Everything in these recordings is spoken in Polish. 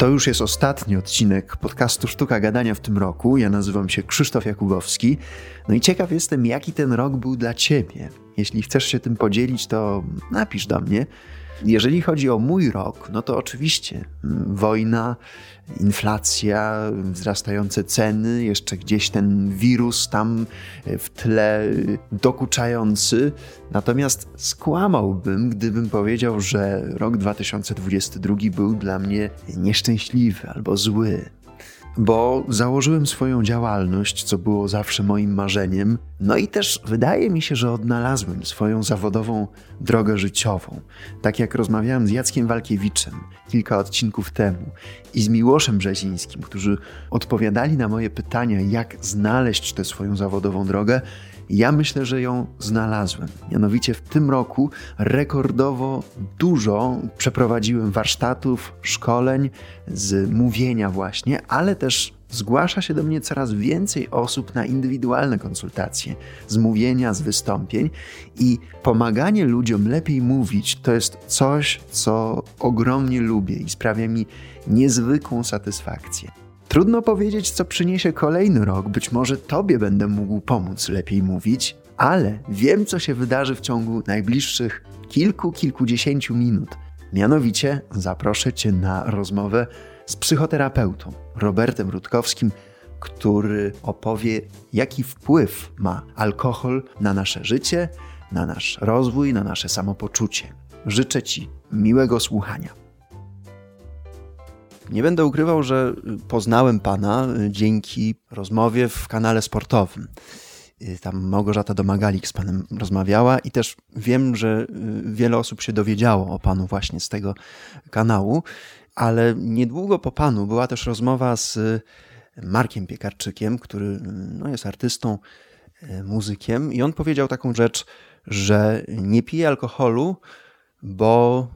To już jest ostatni odcinek podcastu Sztuka Gadania w tym roku. Ja nazywam się Krzysztof Jakubowski. No i ciekaw jestem, jaki ten rok był dla Ciebie. Jeśli chcesz się tym podzielić, to napisz do mnie. Jeżeli chodzi o mój rok, no to oczywiście mm, wojna, inflacja, wzrastające ceny, jeszcze gdzieś ten wirus tam e, w tle dokuczający. Natomiast skłamałbym, gdybym powiedział, że rok 2022 był dla mnie nieszczęśliwy albo zły bo założyłem swoją działalność, co było zawsze moim marzeniem, no i też wydaje mi się, że odnalazłem swoją zawodową drogę życiową. Tak jak rozmawiałem z Jackiem Walkiewiczem kilka odcinków temu i z Miłoszem Brzezińskim, którzy odpowiadali na moje pytania, jak znaleźć tę swoją zawodową drogę, ja myślę, że ją znalazłem. Mianowicie w tym roku rekordowo dużo przeprowadziłem warsztatów, szkoleń z mówienia właśnie, ale też zgłasza się do mnie coraz więcej osób na indywidualne konsultacje z mówienia, z wystąpień i pomaganie ludziom lepiej mówić to jest coś, co ogromnie lubię i sprawia mi niezwykłą satysfakcję. Trudno powiedzieć, co przyniesie kolejny rok. Być może Tobie będę mógł pomóc lepiej mówić, ale wiem, co się wydarzy w ciągu najbliższych kilku, kilkudziesięciu minut. Mianowicie zaproszę Cię na rozmowę z psychoterapeutą Robertem Rutkowskim, który opowie, jaki wpływ ma alkohol na nasze życie, na nasz rozwój, na nasze samopoczucie. Życzę Ci miłego słuchania. Nie będę ukrywał, że poznałem pana y, dzięki rozmowie w kanale sportowym. Y, tam Małgorzata Domagalik z panem rozmawiała i też wiem, że y, wiele osób się dowiedziało o panu właśnie z tego kanału, ale niedługo po panu była też rozmowa z Markiem Piekarczykiem, który no, jest artystą, muzykiem i on powiedział taką rzecz, że nie pije alkoholu, bo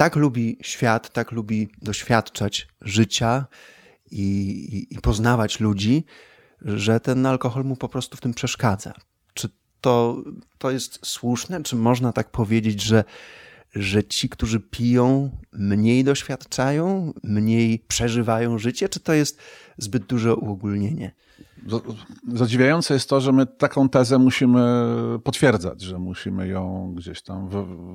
tak lubi świat, tak lubi doświadczać życia i, i, i poznawać ludzi, że ten alkohol mu po prostu w tym przeszkadza. Czy to, to jest słuszne? Czy można tak powiedzieć, że, że ci, którzy piją, mniej doświadczają, mniej przeżywają życie? Czy to jest zbyt duże uogólnienie? Zadziwiające jest to, że my taką tezę musimy potwierdzać, że musimy ją gdzieś tam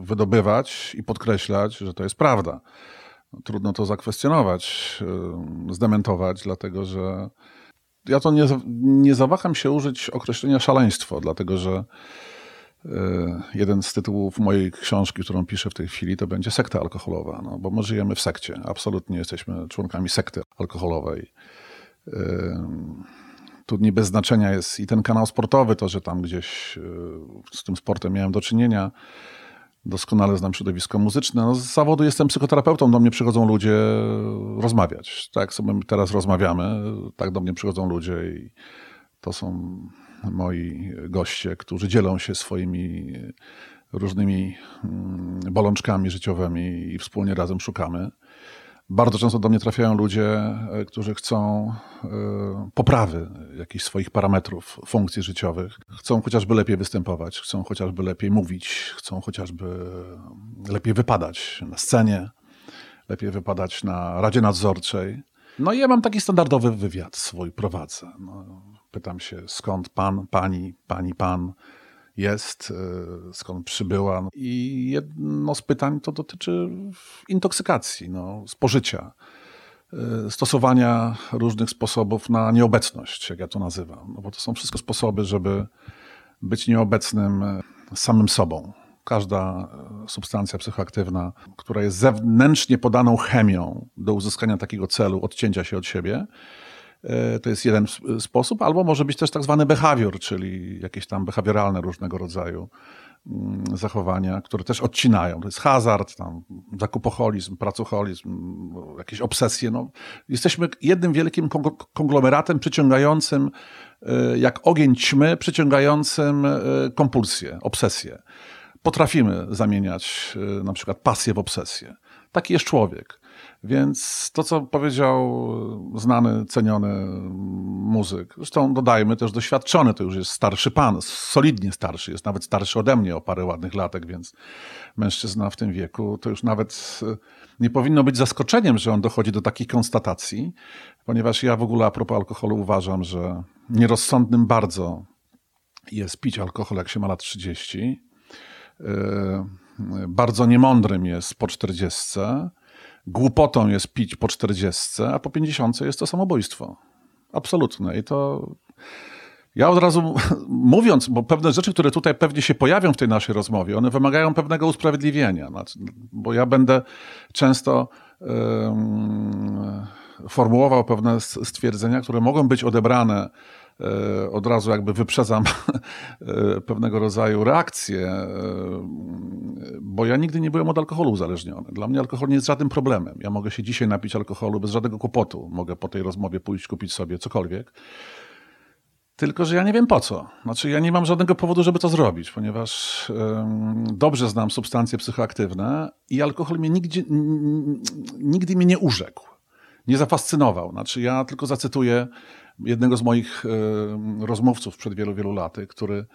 wydobywać i podkreślać, że to jest prawda. No, trudno to zakwestionować, zdementować, dlatego że ja to nie, nie zawaham się użyć określenia szaleństwo, dlatego że e, jeden z tytułów mojej książki, którą piszę w tej chwili, to będzie sekta alkoholowa, no, bo my żyjemy w sekcie. Absolutnie jesteśmy członkami sekty alkoholowej tu nie bez znaczenia jest i ten kanał sportowy, to, że tam gdzieś e, z tym sportem miałem do czynienia. Doskonale znam środowisko muzyczne. No, z zawodu jestem psychoterapeutą, do mnie przychodzą ludzie rozmawiać. Tak sobie teraz rozmawiamy, tak do mnie przychodzą ludzie i to są moi goście, którzy dzielą się swoimi różnymi mm, bolączkami życiowymi i wspólnie razem szukamy. Bardzo często do mnie trafiają ludzie, e, którzy chcą e, poprawy jakichś swoich parametrów, funkcji życiowych. Chcą chociażby lepiej występować, chcą chociażby lepiej mówić, chcą chociażby lepiej wypadać na scenie, lepiej wypadać na Radzie Nadzorczej. No i ja mam taki standardowy wywiad swój prowadzę. No, pytam się, skąd pan, pani, pani, pan jest, e, skąd przybyła. I jedno z pytań to dotyczy intoksykacji, no, spożycia, e, stosowania różnych sposobów na nieobecność, jak ja to nazywam. No bo to są wszystko sposoby, żeby być nieobecnym samym sobą. Każda substancja psychoaktywna, która jest zewnętrznie podaną chemią do uzyskania takiego celu, odcięcia się od siebie, to jest jeden sposób, albo może być też tak zwany behawior, czyli jakieś tam behawioralne różnego rodzaju mm, zachowania, które też odcinają. To jest hazard, tam, zakupoholizm, pracoholizm, jakieś obsesje. No, jesteśmy jednym wielkim konglomeratem przyciągającym, e, jak ogień ćmy, przyciągającym e, kompulsję, obsesję. Potrafimy zamieniać na przykład pasję w obsesję. taki jest człowiek. Więc to, co powiedział znany, ceniony muzyk, zresztą dodajmy też doświadczony, to już jest starszy pan, solidnie starszy, jest nawet starszy ode mnie o parę ładnych latek, więc mężczyzna w tym wieku, to już nawet e, nie powinno być zaskoczeniem, że on dochodzi do takich konstatacji, ponieważ ja w ogóle a propos alkoholu uważam, że nierozsądnym bardzo jest pić alkohol, jak się ma lat 30. E, bardzo niemądrym jest po 40 głupotą jest pić po 40, a po 50 jest to samobójstwo. Absolutne. I to ja od razu mówiąc, bo pewne rzeczy, które tutaj pewnie się pojawią w tej naszej rozmowie, one wymagają pewnego usprawiedliwienia. Znaczy, bo ja będę często formułował pewne stwierdzenia, które mogą być odebrane od razu jakby wyprzedzam e, pewnego rodzaju reakcje, e, bo ja nigdy nie byłem od alkoholu uzależniony. Dla mnie alkohol nie jest żadnym problemem. Ja mogę się dzisiaj napić alkoholu bez żadnego kłopotu. Mogę po tej rozmowie pójść kupić sobie cokolwiek. Tylko, że ja nie wiem po co. Znaczy, ja nie mam żadnego powodu, żeby to zrobić, ponieważ dobrze znam substancje psychoaktywne i alkohol mnie nigdzie, nigdy mnie nie urzekł, nie zafascynował. Znaczy, ja tylko zacytuję jednego z moich e, rozmówców przed wielu, wielu laty, który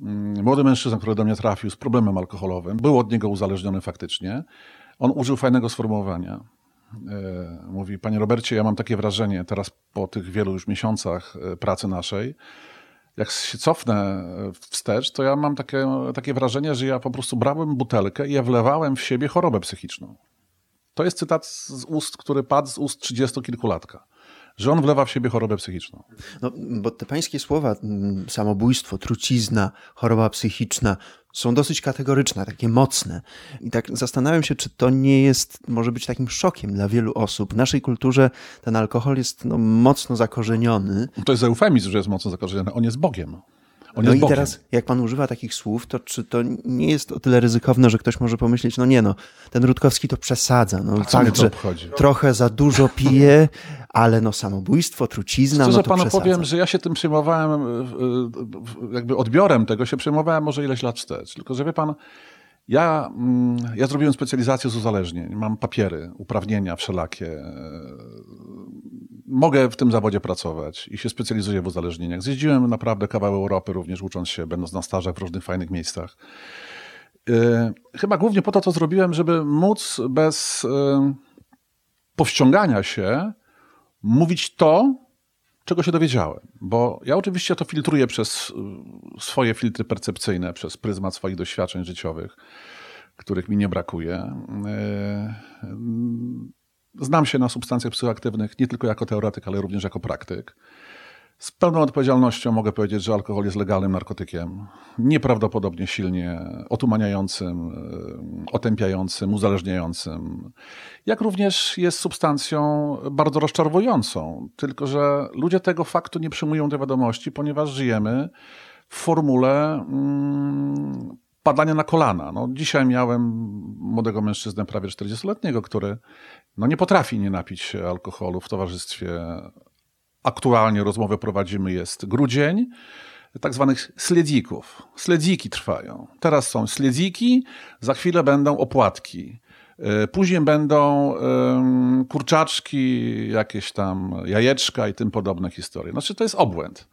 mm, młody mężczyzna, który do mnie trafił z problemem alkoholowym, był od niego uzależniony faktycznie. On użył fajnego sformułowania. E, mówi, panie Robercie, ja mam takie wrażenie teraz po tych wielu już miesiącach e, pracy naszej, jak się cofnę wstecz, to ja mam takie, takie wrażenie, że ja po prostu brałem butelkę i ja wlewałem w siebie chorobę psychiczną. To jest cytat z ust, który padł z ust trzydziestokilkulatka że on wlewa w siebie chorobę psychiczną. No, bo te pańskie słowa, samobójstwo, trucizna, choroba psychiczna, są dosyć kategoryczne, takie mocne. I tak zastanawiam się, czy to nie jest, może być takim szokiem dla wielu osób. W naszej kulturze ten alkohol jest no, mocno zakorzeniony. To jest eufemizm, że jest mocno zakorzeniony. On jest Bogiem. On no i Bogiem. teraz, jak pan używa takich słów, to czy to nie jest o tyle ryzykowne, że ktoś może pomyśleć, no nie no, ten Rutkowski to przesadza. No, fakt, że obchodzi? trochę za dużo pije, ale no samobójstwo, trucizna, Szczerze no to panu przesadza. powiem, że ja się tym przejmowałem, jakby odbiorem tego się przejmowałem może ileś lat wstecz. Tylko, że wie pan, ja, mm, ja zrobiłem specjalizację z uzależnień. Mam papiery, uprawnienia wszelakie mogę w tym zawodzie pracować i się specjalizuję w uzależnieniach. Zjeździłem naprawdę kawał Europy, również ucząc się, będąc na stażach w różnych fajnych miejscach. E, chyba głównie po to to zrobiłem, żeby móc bez e, powściągania się mówić to, czego się dowiedziałem. Bo ja oczywiście to filtruję przez e, swoje filtry percepcyjne, przez pryzmat swoich doświadczeń życiowych, których mi nie brakuje. Znam się na substancjach psychoaktywnych nie tylko jako teoretyk, ale również jako praktyk. Z pełną odpowiedzialnością mogę powiedzieć, że alkohol jest legalnym narkotykiem, nieprawdopodobnie silnie otumaniającym, otępiającym, uzależniającym, jak również jest substancją bardzo rozczarowującą. Tylko, że ludzie tego faktu nie przyjmują do wiadomości, ponieważ żyjemy w formule mm, padania na kolana. No, dzisiaj miałem młodego mężczyznę, prawie 40-letniego, który no, nie potrafi nie napić się alkoholu w towarzystwie. Aktualnie rozmowę prowadzimy, jest grudzień, tak zwanych sledzików. Sledziki trwają. Teraz są sledziki, za chwilę będą opłatki. E, później będą kurczaczki, jakieś tam jajeczka i tym podobne historie. Znaczy to jest obłęd.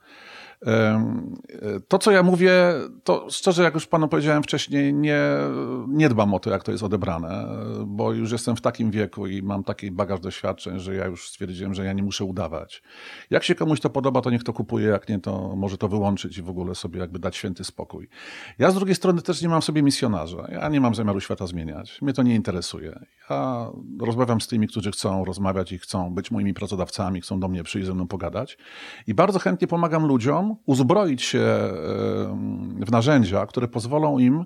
To, co ja mówię, to szczerze, jak już panu powiedziałem wcześniej, nie, nie dbam o to, jak to jest odebrane, bo już jestem w takim wieku i mam taki bagaż doświadczeń, że ja już stwierdziłem, że ja nie muszę udawać. Jak się komuś to podoba, to niech to kupuje, jak nie, to może to wyłączyć i w ogóle sobie jakby dać święty spokój. Ja z drugiej strony też nie mam sobie misjonarza. Ja nie mam zamiaru świata zmieniać. Mnie to nie interesuje. Ja rozmawiam z tymi, którzy chcą rozmawiać i chcą być moimi pracodawcami, chcą do mnie przyjść ze mną pogadać i bardzo chętnie pomagam ludziom, uzbroić się w narzędzia, które pozwolą im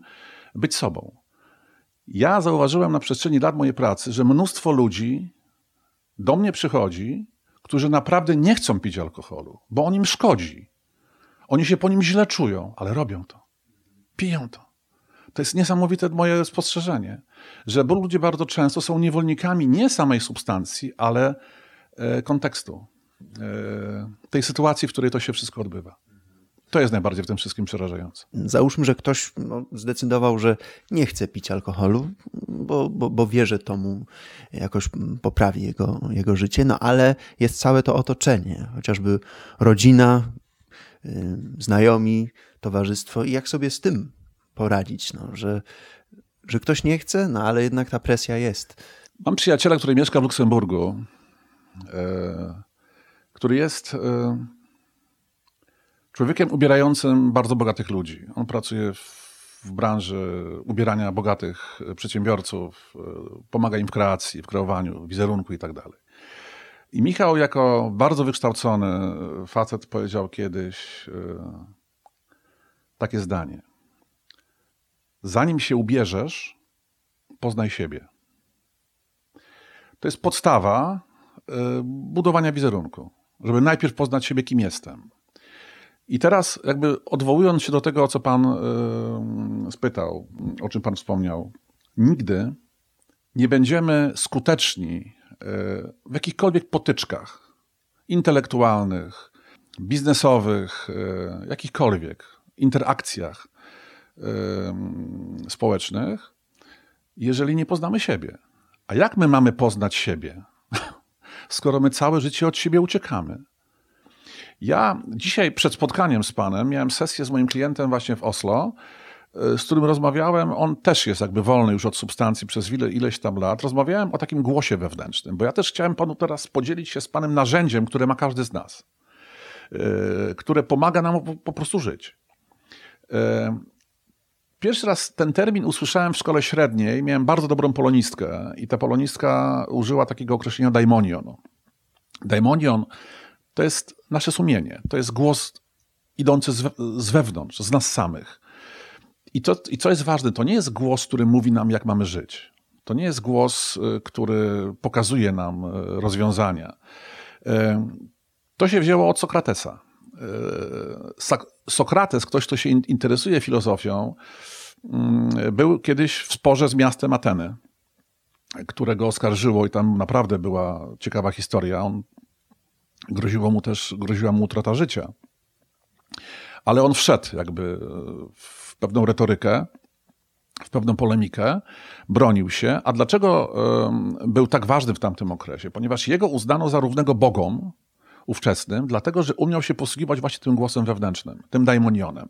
być sobą. Ja zauważyłem na przestrzeni lat mojej pracy, że mnóstwo ludzi do mnie przychodzi, którzy naprawdę nie chcą pić alkoholu, bo on im szkodzi. Oni się po nim źle czują, ale robią to. Piją to. To jest niesamowite moje spostrzeżenie, że ludzie bardzo często są niewolnikami nie samej substancji, ale e, kontekstu. E, tej sytuacji, w której to się wszystko odbywa. To jest najbardziej w tym wszystkim przerażające. Załóżmy, że ktoś no, zdecydował, że nie chce pić alkoholu, bo, bo, bo wie, że to mu jakoś poprawi jego, jego życie, no ale jest całe to otoczenie, chociażby rodzina, yy, znajomi, towarzystwo i jak sobie z tym poradzić, no, że, że ktoś nie chce, no ale jednak ta presja jest. Mam przyjaciela, który mieszka w Luksemburgu, e, który jest e, człowiekiem ubierającym bardzo bogatych ludzi. On pracuje w, w branży ubierania bogatych przedsiębiorców, e, pomaga im w kreacji, w kreowaniu, wizerunku i tak. I Michał, jako bardzo wykształcony facet, powiedział kiedyś e, takie zdanie. Zanim się ubierzesz, poznaj siebie. To jest podstawa e, budowania wizerunku, żeby najpierw poznać siebie, kim jestem. I teraz, jakby odwołując się do tego, o co Pan spytał, o czym Pan wspomniał, nigdy nie będziemy skuteczni yy, w jakichkolwiek potyczkach intelektualnych, biznesowych, yy, jakichkolwiek interakcjach społecznych, jeżeli nie poznamy siebie. A jak my mamy poznać siebie, skoro my całe życie od siebie uciekamy? Ja dzisiaj przed spotkaniem z panem miałem sesję z moim klientem właśnie w Oslo, e, z którym rozmawiałem. On też jest jakby wolny już od substancji przez ile, ileś tam lat. Rozmawiałem o takim głosie wewnętrznym, bo ja też chciałem panu teraz podzielić się z panem narzędziem, które ma każdy z nas, e, które pomaga nam po, po prostu żyć. Pierwszy raz ten termin usłyszałem w szkole średniej. Miałem bardzo dobrą polonistkę i ta polonistka użyła takiego określenia daimonion. Daimonion to jest nasze sumienie, to jest głos idący z, z wewnątrz, z nas samych. I, to, I co jest ważne, to nie jest głos, który mówi nam, jak mamy żyć. To nie jest głos, y, który pokazuje nam y, rozwiązania. Y, to się wzięło od Sokratesa. Sokrates, ktoś, kto się interesuje filozofią, był kiedyś w sporze z miastem Ateny, którego oskarżyło, i tam naprawdę była ciekawa historia. On groziło mu też, groziła mu utrata życia. Ale on wszedł jakby w pewną retorykę, w pewną polemikę, bronił się. A dlaczego był tak ważny w tamtym okresie? Ponieważ jego uznano za równego bogom ówczesnym, dlatego że umiał się posługiwać właśnie tym głosem wewnętrznym, tym daimonionem.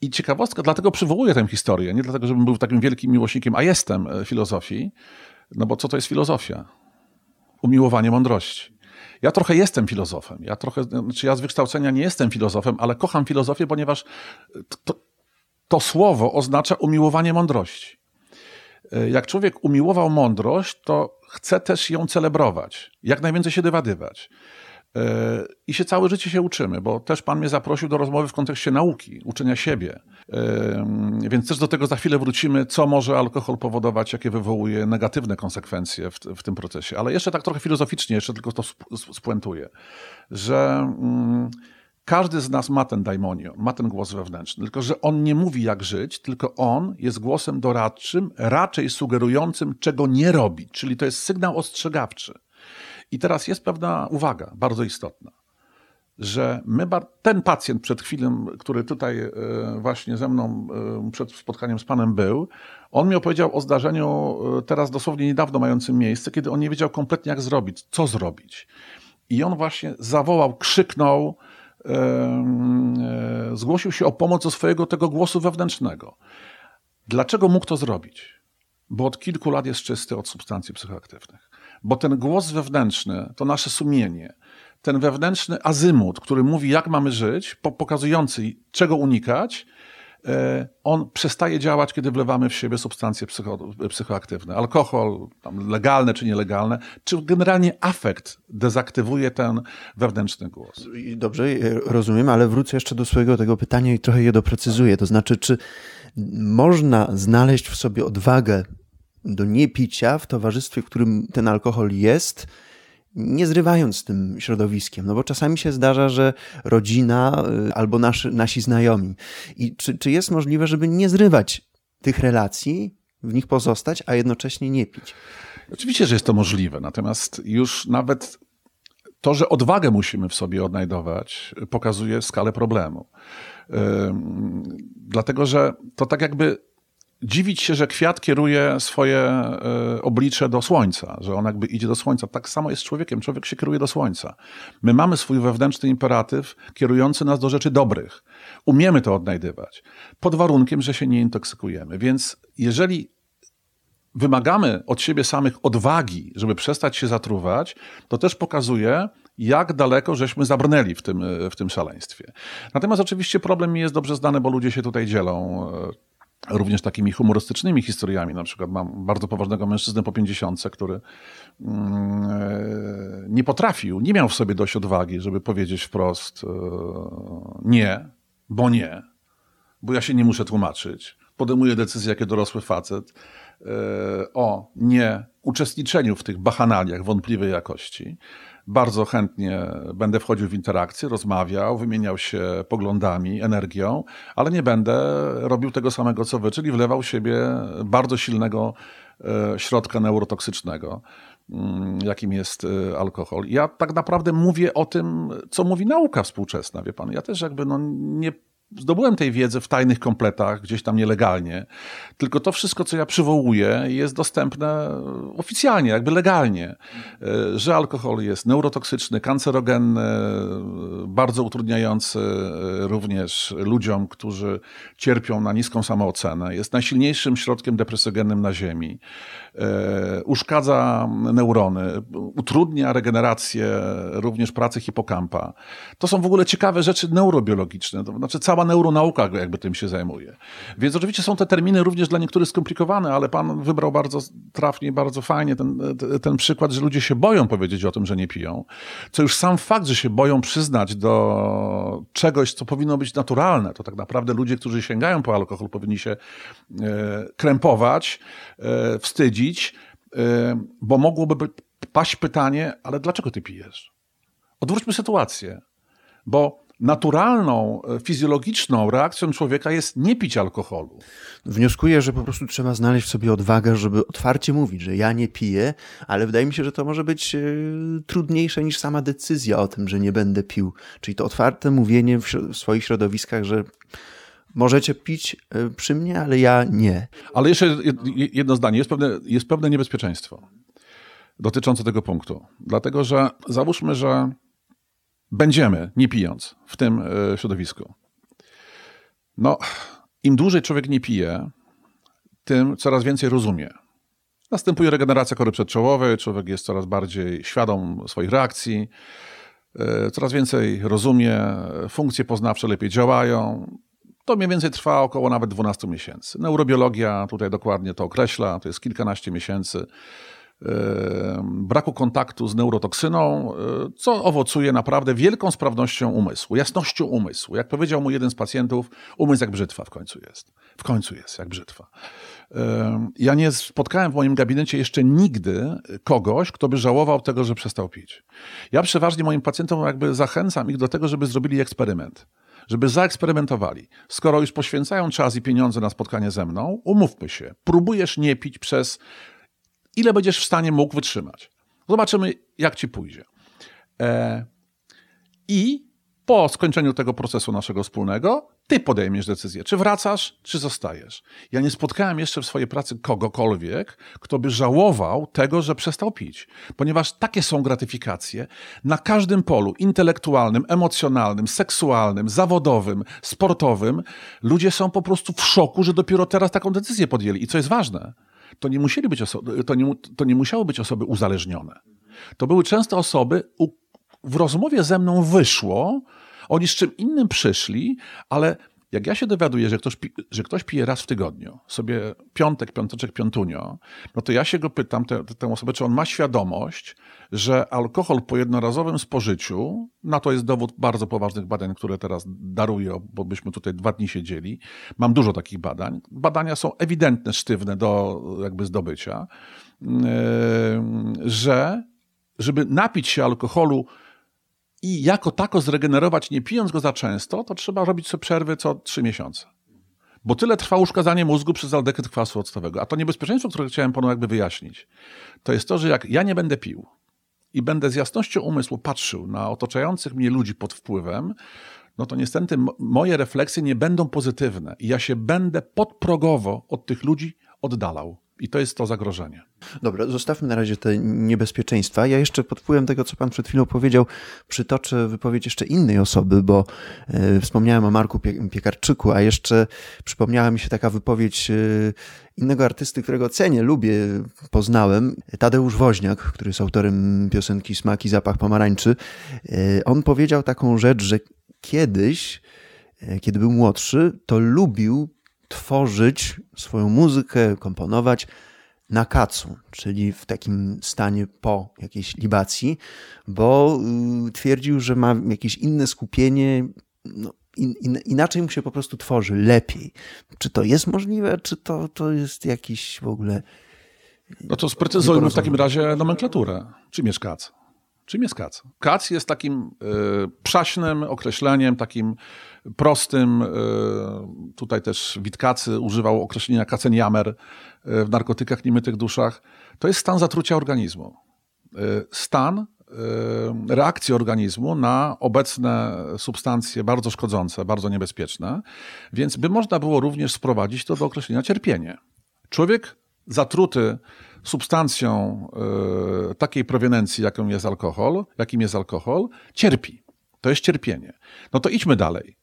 I ciekawostka, dlatego przywołuję tę historię, nie dlatego, żebym był takim wielkim miłośnikiem, a jestem e, filozofii, no bo co to jest filozofia? Umiłowanie mądrości. Ja trochę jestem filozofem. Ja trochę, znaczy ja z wykształcenia nie jestem filozofem, ale kocham filozofię, ponieważ to, to słowo oznacza umiłowanie mądrości. E, jak człowiek umiłował mądrość, to chce też ją celebrować, jak najwięcej się dywadywać. E, I się całe życie się uczymy, bo też Pan mnie zaprosił do rozmowy w kontekście nauki, uczenia siebie. E, więc też do tego za chwilę wrócimy, co może alkohol powodować, jakie wywołuje negatywne konsekwencje w, w tym procesie. Ale jeszcze tak trochę filozoficznie, jeszcze tylko to spuentuję, że mm, każdy z nas ma ten daimonion, ma ten głos wewnętrzny, tylko że on nie mówi jak żyć, tylko on jest głosem doradczym, raczej sugerującym, czego nie robić, czyli to jest sygnał ostrzegawczy. I teraz jest pewna uwaga, bardzo istotna, że my, ten pacjent przed chwilą, który tutaj e, właśnie ze mną e, przed spotkaniem z Panem był, on mi opowiedział o zdarzeniu e, teraz dosłownie niedawno mającym miejsce, kiedy on nie wiedział kompletnie jak zrobić, co zrobić. I on właśnie zawołał, krzyknął, zgłosił się o pomoc do swojego tego głosu wewnętrznego. Dlaczego mógł to zrobić? Bo od kilku lat jest czysty od substancji psychoaktywnych. Bo ten głos wewnętrzny, to nasze sumienie, ten wewnętrzny azymut, który mówi, jak mamy żyć, pokazujący, czego unikać, e, on przestaje działać, kiedy wlewamy w siebie substancje psycho, psychoaktywne. Alkohol, legalne czy nielegalne, czy generalnie afekt dezaktywuje ten wewnętrzny głos. Dobrze, rozumiem, ale wrócę jeszcze do swojego tego pytania i trochę je doprecyzuję. To znaczy, czy można znaleźć w sobie odwagę do niepicia w towarzystwie, w którym ten alkohol jest, nie zrywając z tym środowiskiem. No bo czasami się zdarza, że rodzina y, albo nasi, nasi znajomi. I czy, czy jest możliwe, żeby nie zrywać tych relacji, w nich pozostać, a jednocześnie nie pić? Oczywiście, że jest to możliwe, natomiast już nawet to, że odwagę musimy w sobie odnajdować, pokazuje skalę problemu. Dlatego, że to tak jakby dziwić się, że kwiat kieruje swoje e, oblicze do słońca, że on jakby idzie do słońca. Tak samo jest z człowiekiem. Człowiek się kieruje do słońca. My mamy swój wewnętrzny imperatyw kierujący nas do rzeczy dobrych. Umiemy to odnajdywać. Pod warunkiem, że się nie intoksykujemy. Więc jeżeli wymagamy od siebie samych odwagi, żeby przestać się zatruwać, to też pokazuje, jak daleko żeśmy zabrnęli w tym, w tym szaleństwie. Natomiast oczywiście problem mi jest dobrze znany, bo ludzie się tutaj dzielą e, również takimi humorystycznymi historiami. Na przykład mam bardzo poważnego mężczyznę po pięćdziesiątce, który mm, e, nie potrafił, nie miał w sobie dość odwagi, żeby powiedzieć wprost e, nie, bo nie, bo ja się nie muszę tłumaczyć. Podejmuję decyzję jako dorosły facet o nie uczestniczeniu w tych bachanaliach wątpliwej jakości bardzo chętnie będę wchodził w interakcję, rozmawiał, wymieniał się poglądami, energią, ale nie będę robił tego samego co wy, czyli wlewał siebie bardzo silnego e, środka neurotoksycznego mm, jakim jest e, alkohol. Ja tak naprawdę mówię o tym, co mówi nauka współczesna, wie pan. Ja też jakby no nie zdobyłem tej wiedzy w tajnych kompletach, gdzieś tam nielegalnie. Tylko to wszystko, co ja przywołuję, jest dostępne oficjalnie, jakby legalnie. E, że alkohol jest neurotoksyczny, kancerogenny, bardzo utrudniający e, również ludziom, którzy cierpią na niską samoocenę. Jest najsilniejszym środkiem depresogennym na Ziemi. E, uszkadza neurony, utrudnia regenerację również pracy hipokampa. To są w ogóle ciekawe rzeczy neurobiologiczne. To znaczy cała neuronauka jakby tym się zajmuje. Więc oczywiście są te terminy również dla niektórych skomplikowane, ale pan wybrał bardzo trafnie, bardzo fajnie ten, ten przykład, że ludzie się boją powiedzieć o tym, że nie piją. Co już sam fakt, że się boją przyznać do czegoś, co powinno być naturalne, to tak naprawdę ludzie, którzy sięgają po alkohol, powinni się e, krępować, e, wstydzić, e, bo mogłoby paść pytanie, ale dlaczego ty pijesz? Odwróćmy sytuację, bo naturalną, e, fizjologiczną reakcją człowieka jest nie pić alkoholu. Wnioskuję, że po prostu trzeba znaleźć w sobie odwagę, żeby otwarcie mówić, że ja nie piję, ale wydaje mi się, że to może być e, trudniejsze niż sama decyzja o tym, że nie będę pił. Czyli to otwarte mówienie w swoich środowiskach, że możecie pić e, przy mnie, ale ja nie. Ale jeszcze jedno zdanie. Jest pewne, jest pewne niebezpieczeństwo dotyczące tego punktu. Dlatego, że załóżmy, że będziemy, nie pijąc, w tym e, środowisku. No, im dłużej człowiek nie pije, tym coraz więcej rozumie. Następuje regeneracja kory przedczołowej, człowiek jest coraz bardziej świadom swoich reakcji, e, coraz więcej rozumie, funkcje poznawcze lepiej działają. To mniej więcej trwa około nawet 12 miesięcy. Neurobiologia tutaj dokładnie to określa, to jest kilkanaście miesięcy braku kontaktu z neurotoksyną, e, co owocuje naprawdę wielką sprawnością umysłu, jasnością umysłu. Jak powiedział mu jeden z pacjentów, umysł jak brzytwa w końcu jest. W końcu jest jak brzytwa. Ja nie spotkałem w moim gabinecie jeszcze nigdy kogoś, kto by żałował tego, że przestał pić. Ja przeważnie moim pacjentom jakby zachęcam ich do tego, żeby zrobili eksperyment żeby zaeksperymentowali. Skoro już poświęcają czas i pieniądze na spotkanie ze mną, umówmy się, próbujesz nie pić przez ile będziesz w stanie mógł wytrzymać. Zobaczymy, jak ci pójdzie. E, I po skończeniu tego procesu naszego wspólnego, ty podejmiesz decyzję, czy wracasz, czy zostajesz. Ja nie spotkałem jeszcze w swojej pracy kogokolwiek, kto by żałował tego, że przestał pić, ponieważ takie są gratyfikacje na każdym polu intelektualnym, emocjonalnym, seksualnym, zawodowym, sportowym. Ludzie są po prostu w szoku, że dopiero teraz taką decyzję podjęli. I co jest ważne, to nie, musieli być osoby, to, nie, to nie musiały być osoby uzależnione. To były często osoby, u, w rozmowie ze mną wyszło, oni z czym innym przyszli, ale jak ja się dowiaduję, że ktoś, że ktoś pije raz w tygodniu, sobie piątek, piąteczek, piątunio, no to ja się go pytam, tę, tę osobę, czy on ma świadomość, że alkohol po jednorazowym spożyciu, na to jest dowód bardzo poważnych badań, które teraz daruję, bo byśmy tutaj dwa dni siedzieli. Mam dużo takich badań. Badania są ewidentne, sztywne do jakby zdobycia, yy, że żeby napić się alkoholu i jako tako zregenerować, nie pijąc go za często, to trzeba robić sobie przerwy co trzy miesiące. Bo tyle trwa uszkadzanie mózgu przez aldehyd kwasu octowego. A to niebezpieczeństwo, które chciałem panu jakby wyjaśnić, to jest to, że jak ja nie będę pił, i będę z jasnością umysłu patrzył na otaczających mnie ludzi pod wpływem, no to niestety moje refleksje nie będą pozytywne i ja się będę podprogowo od tych ludzi oddalał. I to jest to zagrożenie. Dobra, zostawmy na razie te niebezpieczeństwa. Ja jeszcze pod wpływem tego, co pan przed chwilą powiedział, przytoczę wypowiedź jeszcze innej osoby, bo e, wspomniałem o Marku Piekarczyku, a jeszcze przypomniała mi się taka wypowiedź e, innego artysty, którego cenię, lubię, poznałem, Tadeusz Woźniak, który jest autorem piosenki Smaki, Zapach Pomarańczy. E, on powiedział taką rzecz, że kiedyś, kiedy był młodszy, to lubił tworzyć swoją muzykę, komponować na kacu, czyli w takim stanie po jakiejś libacji, bo y, twierdził, że ma jakieś inne skupienie, no, in, in, inaczej mu się po prostu tworzy, lepiej. Czy to jest możliwe, czy to, to jest jakiś w ogóle. No to sprecyzujmy w takim razie nomenklaturę. Czym jest kac? Czym jest kac? Kac jest takim y, przaśnym określeniem, takim prostym. Y, tutaj też Witkacy używał określenia kaceniamer y, w narkotykach niemytych duszach. To jest stan zatrucia organizmu. Y, stan reakcji organizmu na obecne substancje bardzo szkodzące, bardzo niebezpieczne, więc by można było również sprowadzić to do określenia cierpienie. Człowiek zatruty substancją takiej proweniencji, jaką jest alkohol, jakim jest alkohol, cierpi. To jest cierpienie. No to idźmy dalej.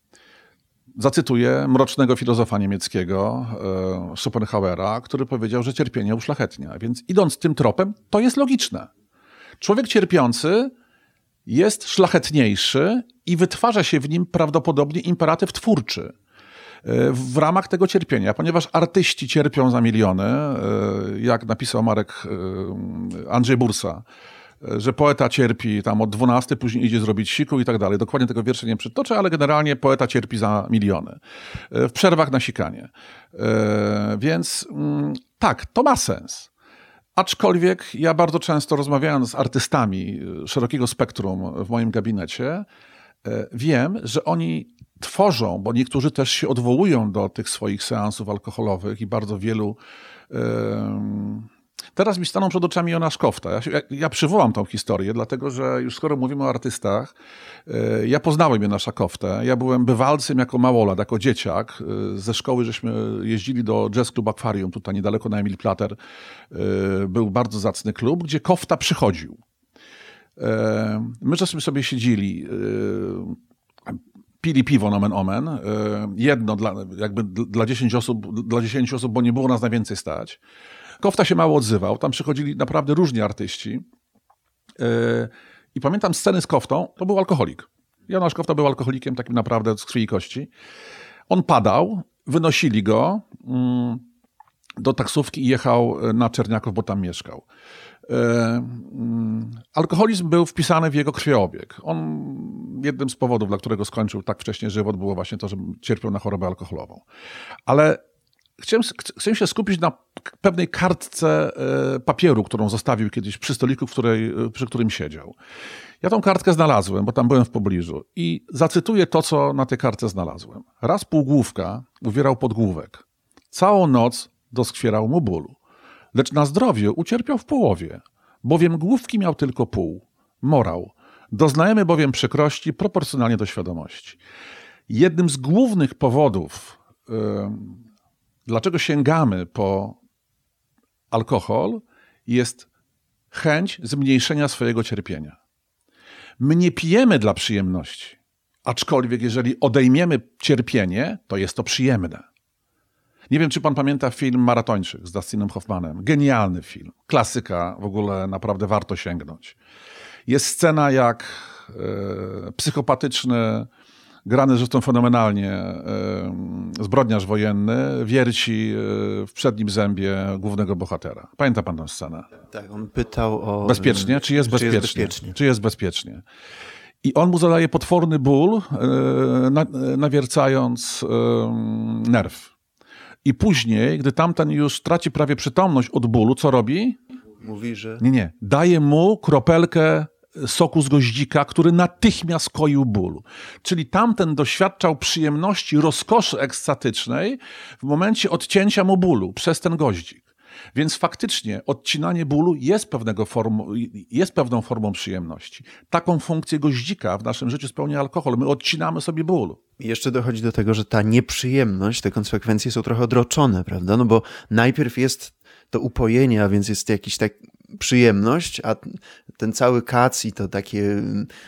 Zacytuję mrocznego filozofa niemieckiego y, Schopenhauera, który powiedział, że cierpienie uszlachetnia. Więc idąc tym tropem, to jest logiczne. Człowiek cierpiący jest szlachetniejszy i wytwarza się w nim prawdopodobnie imperatyw twórczy w ramach tego cierpienia, ponieważ artyści cierpią za miliony, e, jak napisał Marek e, Andrzej Bursa, e, że poeta cierpi tam od 12, później idzie zrobić siku i tak dalej. Dokładnie tego wiersza nie przytoczę, ale generalnie poeta cierpi za miliony. W przerwach na sikanie. Więc mm, tak, to ma sens. Aczkolwiek ja bardzo często rozmawiając z artystami szerokiego spektrum w moim gabinecie, wiem, że oni tworzą, bo niektórzy też się odwołują do tych swoich seansów alkoholowych i bardzo wielu. Teraz mi staną przed oczami Jonasz Kofta. Ja, ja, ja, przywołam tą historię, dlatego że już skoro mówimy o artystach, yy, ja poznałem Jonasza Koftę. Ja byłem bywalcem jako małolat, jako dzieciak. Yy, ze szkoły żeśmy jeździli do Jazz Club Aquarium, tutaj niedaleko na Emil Plater. Był bardzo zacny klub, gdzie Kofta przychodził. My żeśmy sobie siedzieli pili piwo nomen omen, jedno dla, jakby dla 10 osób, dla 10 osób, bo nie było nas na więcej stać. Kofta się mało odzywał, tam przychodzili naprawdę różni artyści. E, I pamiętam sceny z Koftą, to był alkoholik. Janosz Kofta był alkoholikiem takim naprawdę z krwi i kości. On padał, wynosili go mm, do taksówki i jechał na Czerniaków, bo tam mieszkał. E, mm, alkoholizm był wpisany w jego krwiobieg. On, jednym z powodów, dla którego skończył tak wcześnie żywot, było właśnie to, że cierpiał na chorobę alkoholową. Ale chciałem, chciałem się skupić na pewnej kartce e, papieru, którą zostawił kiedyś przy stoliku, której, przy którym siedział. Ja tą kartkę znalazłem, bo tam byłem w pobliżu i zacytuję to, co na tej kartce znalazłem. Raz półgłówka uwierał podgłówek. Całą noc doskwierał mu bólu lecz na zdrowiu ucierpiał w połowie, bowiem główki miał tylko pół. Morał. Doznajemy bowiem przykrości proporcjonalnie do świadomości. Jednym z głównych powodów, yy, dlaczego sięgamy po alkohol, jest chęć zmniejszenia swojego cierpienia. My nie pijemy dla przyjemności, aczkolwiek jeżeli odejmiemy cierpienie, to jest to przyjemne. Nie wiem, czy pan pamięta film Maratończyk z Dustinem Hoffmanem. Genialny film. Klasyka, w ogóle naprawdę warto sięgnąć. Jest scena jak e, psychopatyczny, grany zresztą fenomenalnie zbrodniarz wojenny wierci e, w przednim zębie głównego bohatera. Pamięta pan tę scenę? Tak, on pytał o... Bezpiecznie? Czy jest, czy bezpiecznie? jest bezpiecznie? Czy jest bezpiecznie? I on mu zadaje potworny ból, e, nawiercając e, nerw i później, gdy tamten już traci prawie przytomność od bólu, co robi? Mówi, że. Nie, nie. Daje mu kropelkę soku z goździka, który natychmiast koił bólu. Czyli tamten doświadczał przyjemności, rozkoszy ekstatycznej w momencie odcięcia mu bólu przez ten goździk. Więc faktycznie odcinanie bólu jest, pewnego formu, jest pewną formą przyjemności. Taką funkcję goździka w naszym życiu spełnia alkohol. My odcinamy sobie ból. Jeszcze dochodzi do tego, że ta nieprzyjemność, te konsekwencje są trochę odroczone, prawda? No bo najpierw jest to upojenie, a więc jest jakiś tak przyjemność, a ten cały kac i to takie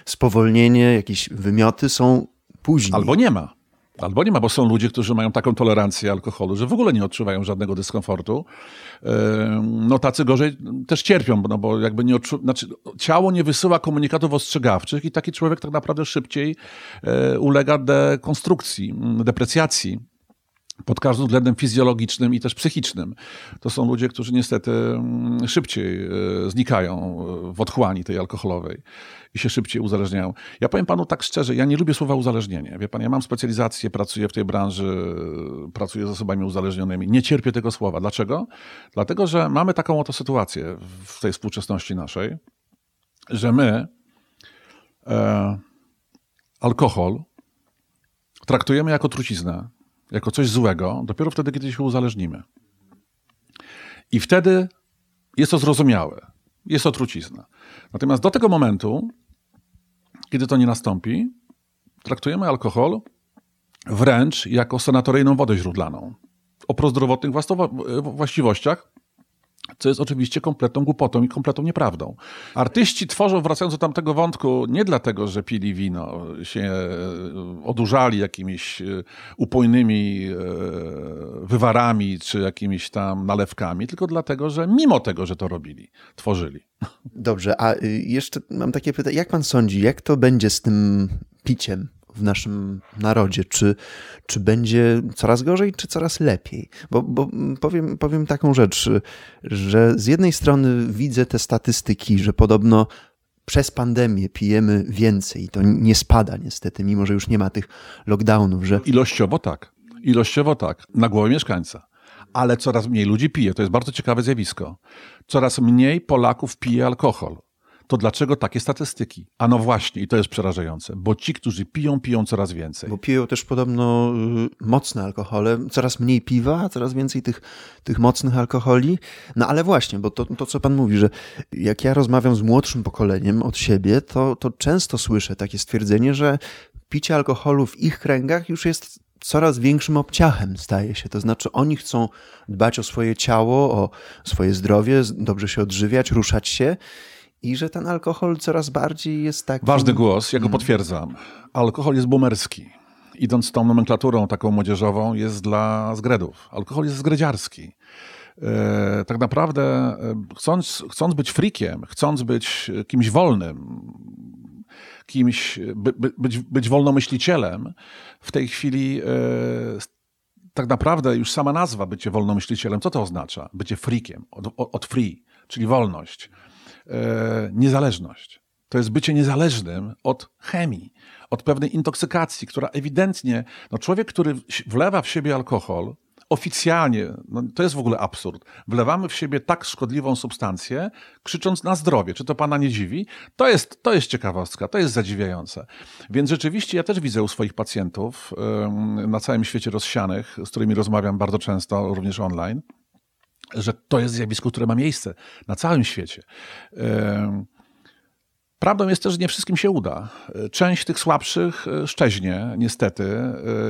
spowolnienie, jakieś wymioty są później. Albo nie ma. Albo nie ma, bo są ludzie, którzy mają taką tolerancję alkoholu, że w ogóle nie odczuwają żadnego dyskomfortu. No tacy gorzej też cierpią, no bo jakby nie odczu... znaczy, ciało nie wysyła komunikatów ostrzegawczych i taki człowiek tak naprawdę szybciej e, ulega dekonstrukcji, deprecjacji pod każdym względem fizjologicznym i też psychicznym. To są ludzie, którzy niestety mm, szybciej e, znikają w otchłani tej alkoholowej i się szybciej uzależniają. Ja powiem panu tak szczerze, ja nie lubię słowa uzależnienie. Wie pan, ja mam specjalizację, pracuję w tej branży, pracuję z osobami uzależnionymi. Nie cierpię tego słowa. Dlaczego? Dlatego, że mamy taką oto sytuację w tej współczesności naszej, że my e, alkohol traktujemy jako truciznę jako coś złego dopiero wtedy, kiedy się uzależnimy. I wtedy jest to zrozumiałe, jest to trucizna. Natomiast do tego momentu, kiedy to nie nastąpi, traktujemy alkohol wręcz jako sanatoryjną wodę źródlaną o prozdrowotnych właściwościach, co jest oczywiście kompletną głupotą i kompletną nieprawdą. Artyści tworzą, wracając do tamtego wątku, nie dlatego, że pili wino, się e, odurzali jakimiś e, upojnymi e, wywarami czy jakimiś tam nalewkami, tylko dlatego, że mimo tego, że to robili, tworzyli. Dobrze, a y, jeszcze mam takie pytanie, jak pan sądzi, jak to będzie z tym piciem? W naszym narodzie? Czy, czy będzie coraz gorzej, czy coraz lepiej? Bo, bo powiem, powiem taką rzecz, że z jednej strony widzę te statystyki, że podobno przez pandemię pijemy więcej i to nie spada niestety, mimo że już nie ma tych lockdownów. Że... Ilościowo tak. Ilościowo tak. Na głowę mieszkańca. Ale coraz mniej ludzi pije. To jest bardzo ciekawe zjawisko. Coraz mniej Polaków pije alkohol to dlaczego takie statystyki? A no właśnie, i to jest przerażające, bo ci, którzy piją, piją coraz więcej. Bo piją też podobno y, mocne alkohole, coraz mniej piwa, coraz więcej tych, tych mocnych alkoholi. No ale właśnie, bo to, to co pan mówi, że jak ja rozmawiam z młodszym pokoleniem od siebie, to, to często słyszę takie stwierdzenie, że picie alkoholu w ich kręgach już jest coraz większym obciachem, staje się. To znaczy, oni chcą dbać o swoje ciało, o swoje zdrowie, dobrze się odżywiać, ruszać się i że ten alkohol coraz bardziej jest tak. Ważny głos, ja go mhm. potwierdzam. Alkohol jest boomerski. Idąc tą nomenklaturą taką młodzieżową, jest dla zgredów. Alkohol jest zgredziarski. E, tak naprawdę, e, chcąc, chcąc być frikiem, chcąc być kimś wolnym, kimś, by, by, być, być wolnomyślicielem, w tej chwili e, tak naprawdę już sama nazwa bycie wolnomyślicielem, co to oznacza? Bycie frikiem, od, od free, czyli wolność. E, niezależność. To jest bycie niezależnym od chemii, od pewnej intoksykacji, która ewidentnie, no człowiek, który wlewa w siebie alkohol, oficjalnie, no to jest w ogóle absurd, wlewamy w siebie tak szkodliwą substancję, krzycząc na zdrowie. Czy to pana nie dziwi? To jest, to jest ciekawostka, to jest zadziwiające. Więc rzeczywiście ja też widzę u swoich pacjentów na całym świecie rozsianych, z którymi rozmawiam bardzo często, również online, że to jest zjawisko, które ma miejsce na całym świecie. Prawdą jest też, że nie wszystkim się uda. Część tych słabszych e, szczeźnie, niestety.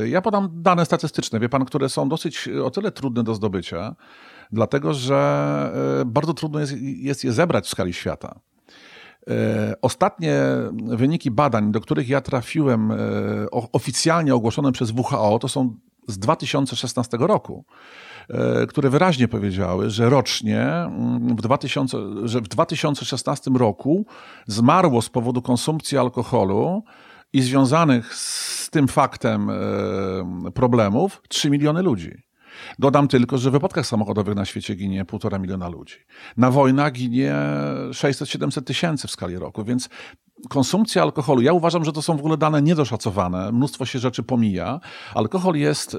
E, ja podam dane statystyczne, wie pan, które są dosyć o tyle trudne do zdobycia, dlatego że e, bardzo trudno jest, jest je zebrać w skali świata. Ostatnie wyniki badań, do których ja trafiłem, oficjalnie ogłoszone przez WHO, to są z 2016 roku. E, które wyraźnie powiedziały, że rocznie mm, w 2000, że w 2016 roku zmarło z powodu konsumpcji alkoholu i związanych z tym faktem e, problemów 3 miliony ludzi. Dodam tylko, że w wypadkach samochodowych na świecie ginie półtora miliona ludzi. Na wojnach ginie 600-700 tysięcy w skali roku, więc konsumpcja alkoholu, ja uważam, że to są w ogóle dane niedoszacowane, mnóstwo się rzeczy pomija. Alkohol jest y,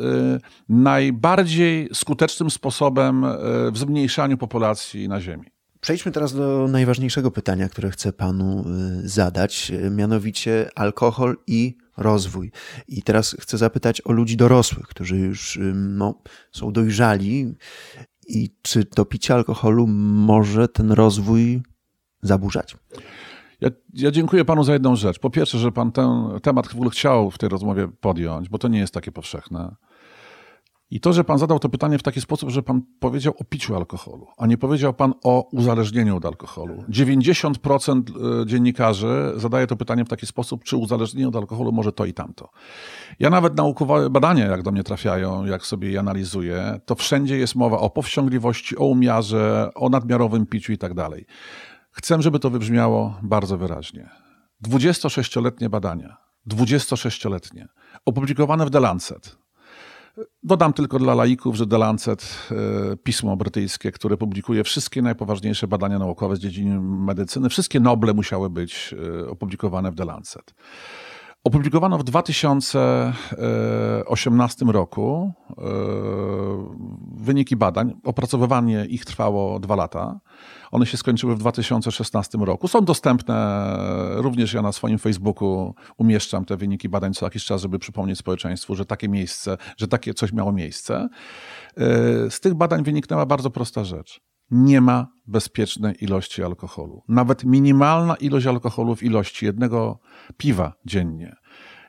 najbardziej skutecznym sposobem y, w zmniejszaniu populacji na Ziemi. Przejdźmy teraz do najważniejszego pytania, które chcę panu y, zadać, mianowicie alkohol i rozwój. I teraz chcę zapytać o ludzi dorosłych, którzy już no, są dojrzali I czy to picie alkoholu może ten rozwój zaburzać? Ja, ja, dziękuję panu za jedną rzecz. Po pierwsze, że pan ten temat w ogóle chciał w tej rozmowie podjąć, bo to nie jest takie powszechne. I to, że pan zadał to pytanie w taki sposób, że pan powiedział o piciu alkoholu, a nie powiedział pan o uzależnieniu od alkoholu. 90% e, dziennikarzy zadaje to pytanie w taki sposób, czy uzależnienie od alkoholu może to i tamto. Ja nawet naukowe badania, jak do mnie trafiają, jak sobie je analizuję, to wszędzie jest mowa o powściągliwości, o umiarze, o nadmiarowym piciu i tak dalej. Chcę, żeby to wybrzmiało bardzo wyraźnie. 26-letnie badania, 26-letnie, opublikowane w The Lancet, Dodam tylko dla laików, że The Lancet, e, pismo brytyjskie, które publikuje wszystkie najpoważniejsze badania naukowe z dziedziny medycyny, wszystkie Noble musiały być e, opublikowane w The Lancet. Opublikowano w 2018 roku e, wyniki badań. Opracowywanie ich trwało dwa lata. One się skończyły w 2016 roku. Są dostępne również ja na swoim Facebooku umieszczam te wyniki badań co jakiś czas, żeby przypomnieć społeczeństwu, że takie miejsce, że takie coś miało miejsce. E, z tych badań wyniknęła bardzo prosta rzecz. Nie ma bezpiecznej ilości alkoholu. Nawet minimalna ilość alkoholu w ilości jednego piwa dziennie,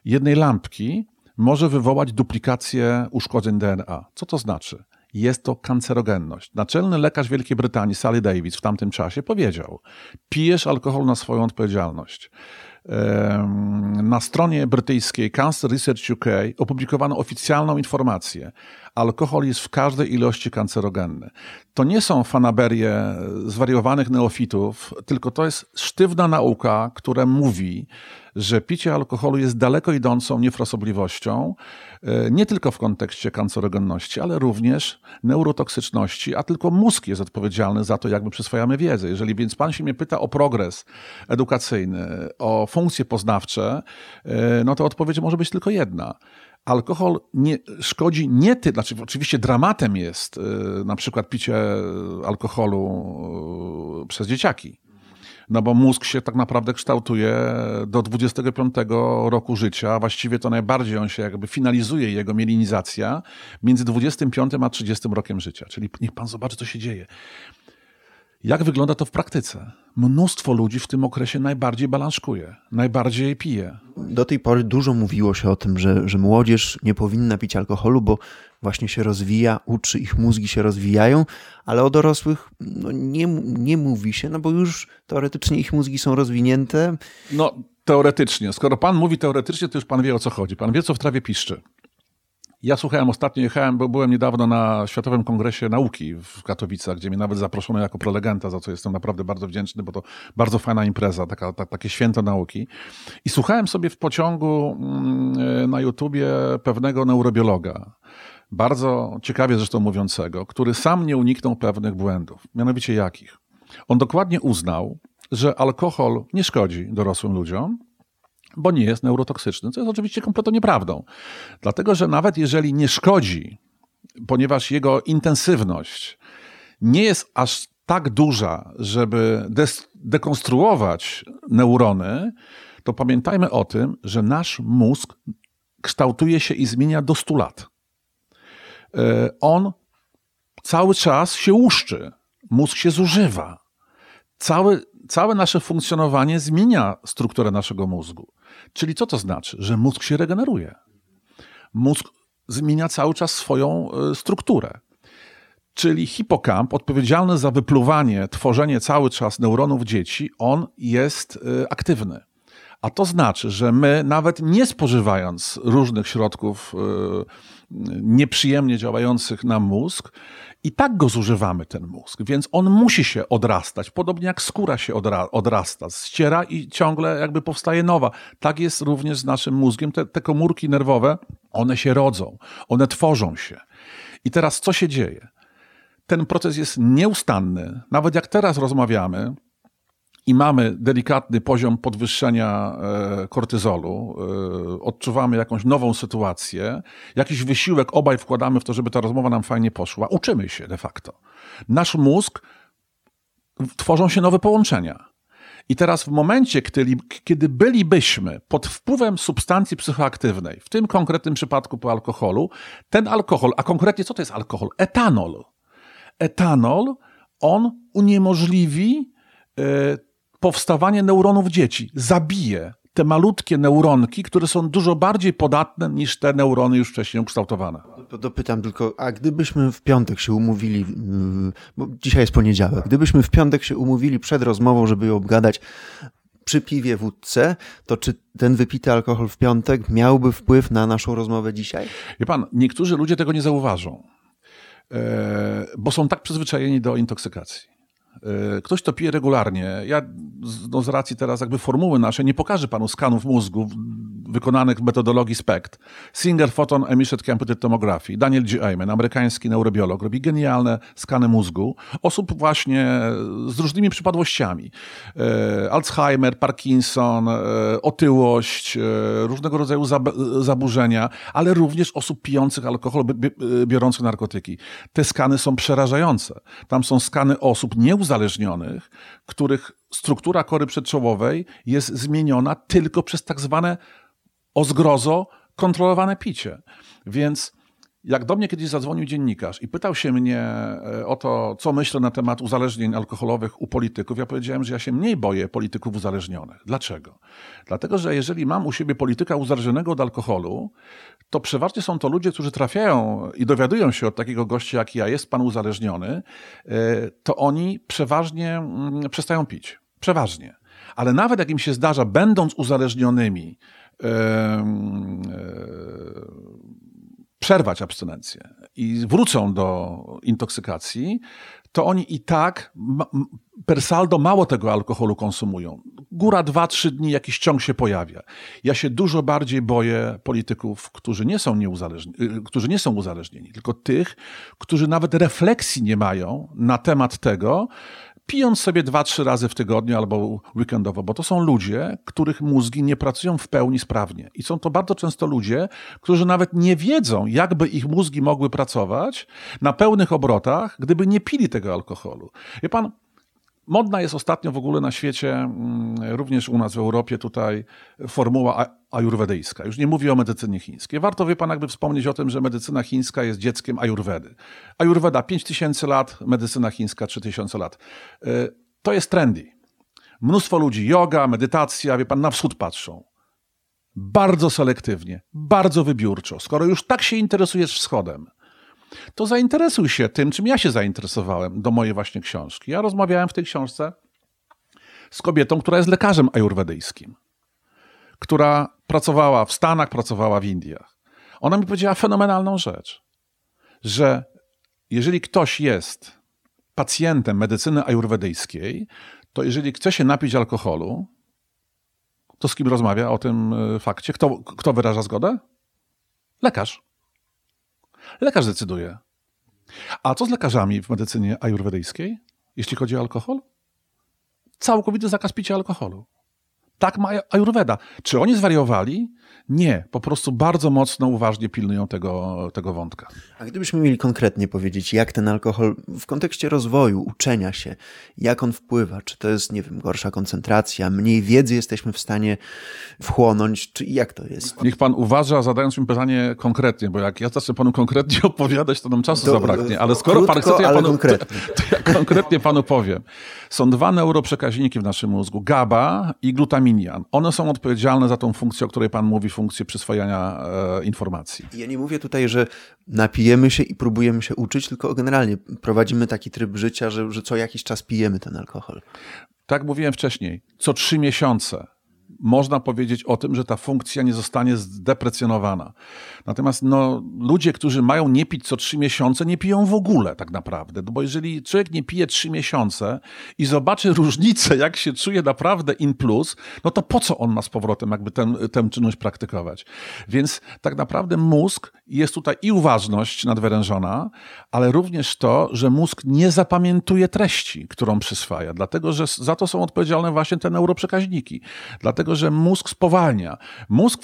jednej lampki może wywołać duplikację uszkodzeń DNA. Co to znaczy? Jest to kancerogenność. Naczelny lekarz Wielkiej Brytanii, Sally Davis, w tamtym czasie powiedział: pijesz alkohol na swoją odpowiedzialność. Na stronie brytyjskiej Cancer Research UK opublikowano oficjalną informację. Alkohol jest w każdej ilości kancerogenny. To nie są fanaberie zwariowanych neofitów, tylko to jest sztywna nauka, która mówi, że picie alkoholu jest daleko idącą niefrasobliwością, e, nie tylko w kontekście kancerogenności, ale również neurotoksyczności, a tylko mózg jest odpowiedzialny za to, jak my przyswajamy wiedzę. Jeżeli więc pan się mnie pyta o progres edukacyjny, o funkcje poznawcze, e, no to odpowiedź może być tylko jedna alkohol nie, szkodzi nie ty, znaczy oczywiście dramatem jest e, na przykład picie alkoholu przez dzieciaki no bo mózg się tak naprawdę kształtuje do 25 roku życia, właściwie to najbardziej on się jakby finalizuje, jego mielinizacja, między 25 a 30 rokiem życia. Czyli niech pan zobaczy, co się dzieje. Jak wygląda to w praktyce? Mnóstwo ludzi w tym okresie najbardziej balanszkuje, najbardziej pije. Do tej pory dużo mówiło się o tym, że, że młodzież nie powinna pić alkoholu, bo właśnie się rozwija, uczy, ich mózgi się rozwijają, ale o dorosłych no, nie, nie mówi się, no bo już teoretycznie ich mózgi są rozwinięte. No, teoretycznie. Skoro pan mówi teoretycznie, to już pan wie o co chodzi. Pan wie, co w trawie piszczy. Ja słuchałem ostatnio, jechałem, bo byłem niedawno na Światowym Kongresie Nauki w Katowicach, gdzie mnie nawet zaproszono jako prelegenta, za co jestem naprawdę bardzo wdzięczny, bo to bardzo fajna impreza, taka, ta, takie święto nauki. I słuchałem sobie w pociągu mm, na YouTubie pewnego neurobiologa, bardzo ciekawie zresztą mówiącego, który sam nie uniknął pewnych błędów. Mianowicie jakich? On dokładnie uznał, że alkohol nie szkodzi dorosłym ludziom, bo nie jest neurotoksyczny, co jest oczywiście kompletnie nieprawdą. Dlatego, że nawet jeżeli nie szkodzi, ponieważ jego intensywność nie jest aż tak duża, żeby dekonstruować neurony, to pamiętajmy o tym, że nasz mózg kształtuje się i zmienia do 100 lat. E, on cały czas się łuszczy, mózg się zużywa. Całe, całe nasze funkcjonowanie zmienia strukturę naszego mózgu. Czyli co to znaczy? Że mózg się regeneruje. Mózg zmienia cały czas swoją e, strukturę. Czyli hipokamp, odpowiedzialny za wypluwanie, tworzenie cały czas neuronów dzieci, on jest e, aktywny. A to znaczy, że my nawet nie spożywając różnych środków nieprzyjemnie działających na mózg, i tak go zużywamy, ten mózg, więc on musi się odrastać, podobnie jak skóra się odra odrasta, ściera i ciągle jakby powstaje nowa. Tak jest również z naszym mózgiem. Te, te komórki nerwowe, one się rodzą, one tworzą się. I teraz co się dzieje? Ten proces jest nieustanny. Nawet jak teraz rozmawiamy, i mamy delikatny poziom podwyższenia e, kortyzolu, e, odczuwamy jakąś nową sytuację, jakiś wysiłek obaj wkładamy w to, żeby ta rozmowa nam fajnie poszła, uczymy się de facto. Nasz mózg, tworzą się nowe połączenia. I teraz w momencie, kiedy, kiedy bylibyśmy pod wpływem substancji psychoaktywnej, w tym konkretnym przypadku po alkoholu, ten alkohol, a konkretnie co to jest alkohol? Etanol. etanol, on uniemożliwi e, powstawanie neuronów dzieci, zabije te malutkie neuronki, które są dużo bardziej podatne niż te neurony już wcześniej ukształtowane. Dopytam tylko, a gdybyśmy w piątek się umówili, mm, bo dzisiaj jest poniedziałek, gdybyśmy w piątek się umówili przed rozmową, żeby ją obgadać przy piwie wódce, to czy ten wypity alkohol w piątek miałby wpływ na naszą rozmowę dzisiaj? Wie pan, niektórzy ludzie tego nie zauważą, e, bo są tak przyzwyczajeni do intoksykacji. E, ktoś to pije regularnie. Ja no, z racji teraz jakby formuły naszej nie pokażę panu skanów mózgu wykonanych w metodologii SPECT. Single Photon Emission Computed Tomography. Daniel G. Ayman, amerykański neurobiolog, robi genialne skany mózgu osób właśnie z różnymi przypadłościami. E, Alzheimer, Parkinson, e, otyłość, różnego rodzaju zaburzenia, ale również osób pijących alkohol, biorących narkotyki. Te skany są przerażające. Tam są skany osób nieuzależnionych uzależnionych, których struktura kory przedczołowej jest zmieniona tylko przez tak zwane o zgrozo kontrolowane picie. Więc jak do mnie kiedyś zadzwonił dziennikarz i pytał się mnie e, o to, co myślę na temat uzależnień alkoholowych u polityków, ja powiedziałem, że ja się mniej boję polityków uzależnionych. Dlaczego? Dlatego, że jeżeli mam u siebie polityka uzależnionego od alkoholu, to przeważnie są to ludzie, którzy trafiają i dowiadują się od takiego gościa, jak ja, jest pan uzależniony, e, to oni przeważnie mm, przestają pić. Przeważnie. Ale nawet jak im się zdarza, będąc uzależnionymi, przerwać abstynencję i wrócą do intoksykacji, to oni i tak per saldo mało tego alkoholu konsumują. Góra dwa, trzy dni jakiś ciąg się pojawia. Ja się dużo bardziej boję polityków, którzy nie są, y, którzy nie są uzależnieni, tylko tych, którzy nawet refleksji nie mają na temat tego, pijąc sobie dwa, trzy razy w tygodniu albo weekendowo, bo to są ludzie, których mózgi nie pracują w pełni sprawnie. I są to bardzo często ludzie, którzy nawet nie wiedzą, jakby ich mózgi mogły pracować na pełnych obrotach, gdyby nie pili tego alkoholu. Wie pan, Modna jest ostatnio w ogóle na świecie, mm, również u nas w Europie, tutaj formuła ajurwedyjska. Już nie mówię o medycynie chińskiej. Warto, wie pan, jakby wspomnieć o tym, że medycyna chińska jest dzieckiem ajurwedy. Ajurweda 5000 lat, medycyna chińska 3000 lat. Y, to jest trendy. Mnóstwo ludzi, yoga, medytacja, wie pan, na wschód patrzą. Bardzo selektywnie, bardzo wybiórczo. Skoro już tak się interesujesz wschodem, to zainteresuj się tym, czym ja się zainteresowałem do mojej właśnie książki. Ja rozmawiałem w tej książce z kobietą, która jest lekarzem ajurwedyjskim, która pracowała w Stanach, pracowała w Indiach. Ona mi powiedziała fenomenalną rzecz, że jeżeli ktoś jest pacjentem medycyny ajurwedyjskiej, to jeżeli chce się napić alkoholu, to z kim rozmawia o tym e, fakcie? Kto, kto wyraża zgodę? Lekarz. Lekarz decyduje. A co z lekarzami w medycynie ajurwedyjskiej, jeśli chodzi o alkohol? Całkowity zakaz picia alkoholu. Tak ma Ayurveda. Czy oni zwariowali? Nie, po prostu bardzo mocno, uważnie pilnują tego, tego wątka. A gdybyśmy mieli konkretnie powiedzieć, jak ten alkohol w kontekście rozwoju, uczenia się, jak on wpływa? Czy to jest, nie wiem, gorsza koncentracja, mniej wiedzy jesteśmy w stanie wchłonąć, czy jak to jest? Niech pan uważa, zadając mi pytanie konkretnie, bo jak ja zacznę panu konkretnie opowiadać, to nam czasu to, zabraknie. Ale skoro krótko, pan chce, to ja, panu, to, to ja konkretnie panu powiem. Są dwa neuroprzekaźniki w naszym mózgu, GABA i glutaminian. One są odpowiedzialne za tą funkcję, o której pan mówi, funkcję przyswajania e, informacji. Ja nie mówię tutaj, że napijemy się i próbujemy się uczyć, tylko generalnie prowadzimy taki tryb życia, że, że co jakiś czas pijemy ten alkohol. Tak mówiłem wcześniej, co trzy miesiące można powiedzieć o tym, że ta funkcja nie zostanie zdeprecjonowana. Natomiast no, ludzie, którzy mają nie pić co trzy miesiące, nie piją w ogóle tak naprawdę. Bo jeżeli człowiek nie pije trzy miesiące i zobaczy różnicę, jak się czuje naprawdę in plus, no to po co on ma z powrotem jakby tę czynność praktykować? Więc tak naprawdę mózg jest tutaj i uważność nadwyrężona, ale również to, że mózg nie zapamiętuje treści, którą przyswaja, dlatego że za to są odpowiedzialne właśnie te neuroprzekaźniki. Dlatego dlatego że mózg spowalnia. Mózg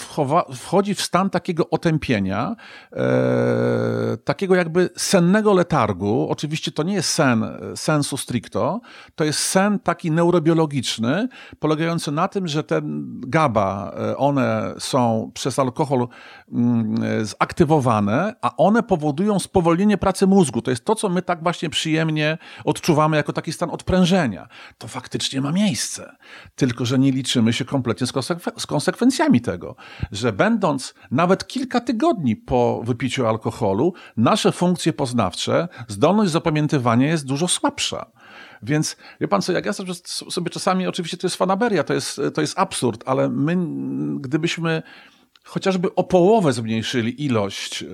wchodzi w stan takiego otępienia, e, takiego jakby sennego letargu. Oczywiście to nie jest sen sensu stricto, to jest sen taki neurobiologiczny, polegający na tym, że te GABA, e, one są przez alkohol mm, zaktywowane, a one powodują spowolnienie pracy mózgu. To jest to, co my tak właśnie przyjemnie odczuwamy jako taki stan odprężenia. To faktycznie ma miejsce. Tylko, że nie liczymy się kompletnie z, z konsekwencjami tego, że będąc nawet kilka tygodni po wypiciu alkoholu, nasze funkcje poznawcze, zdolność zapamiętywania jest dużo słabsza. Więc wie pan co, jak ja sobie czasami, oczywiście to jest fanaberia, to jest, to jest absurd, ale my, gdybyśmy chociażby o połowę zmniejszyli ilość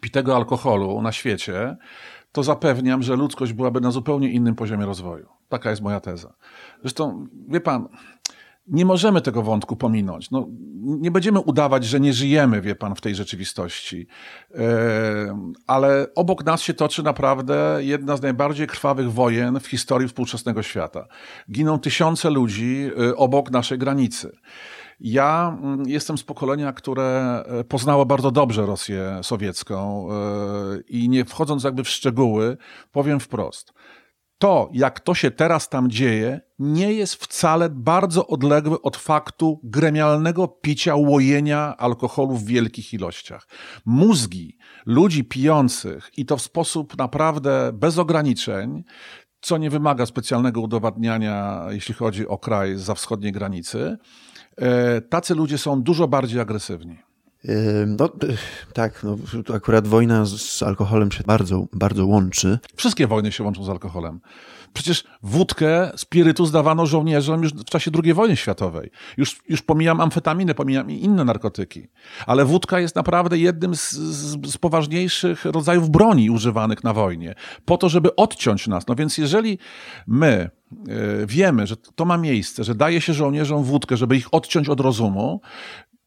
pitego alkoholu na świecie, to zapewniam, że ludzkość byłaby na zupełnie innym poziomie rozwoju. Taka jest moja teza. Zresztą, wie pan, nie możemy tego wątku pominąć. No, nie będziemy udawać, że nie żyjemy, wie pan, w tej rzeczywistości. ale obok nas się toczy naprawdę jedna z najbardziej krwawych wojen w historii współczesnego świata. Giną tysiące ludzi e, obok naszej granicy. Ja mm, jestem z pokolenia, które e, poznało bardzo dobrze Rosję sowiecką e, i nie wchodząc jakby w szczegóły, powiem wprost. To, jak to się teraz tam dzieje, nie jest wcale bardzo odległe od faktu gremialnego picia, łojenia alkoholu w wielkich ilościach. Mózgi ludzi pijących i to w sposób naprawdę bez ograniczeń, co nie wymaga specjalnego udowadniania, jeśli chodzi o kraj za wschodniej granicy, E, tacy ludzie są dużo bardziej agresywni. No, tak, no, akurat wojna z alkoholem się bardzo, bardzo łączy. Wszystkie wojny się łączą z alkoholem. Przecież wódkę, spirytus dawano żołnierzom już w czasie II wojny światowej. Już, już pomijam amfetaminę, pomijam inne narkotyki. Ale wódka jest naprawdę jednym z, z, z poważniejszych rodzajów broni używanych na wojnie. Po to, żeby odciąć nas. No więc jeżeli my E, wiemy, że to ma miejsce, że daje się żołnierzom wódkę, żeby ich odciąć od rozumu,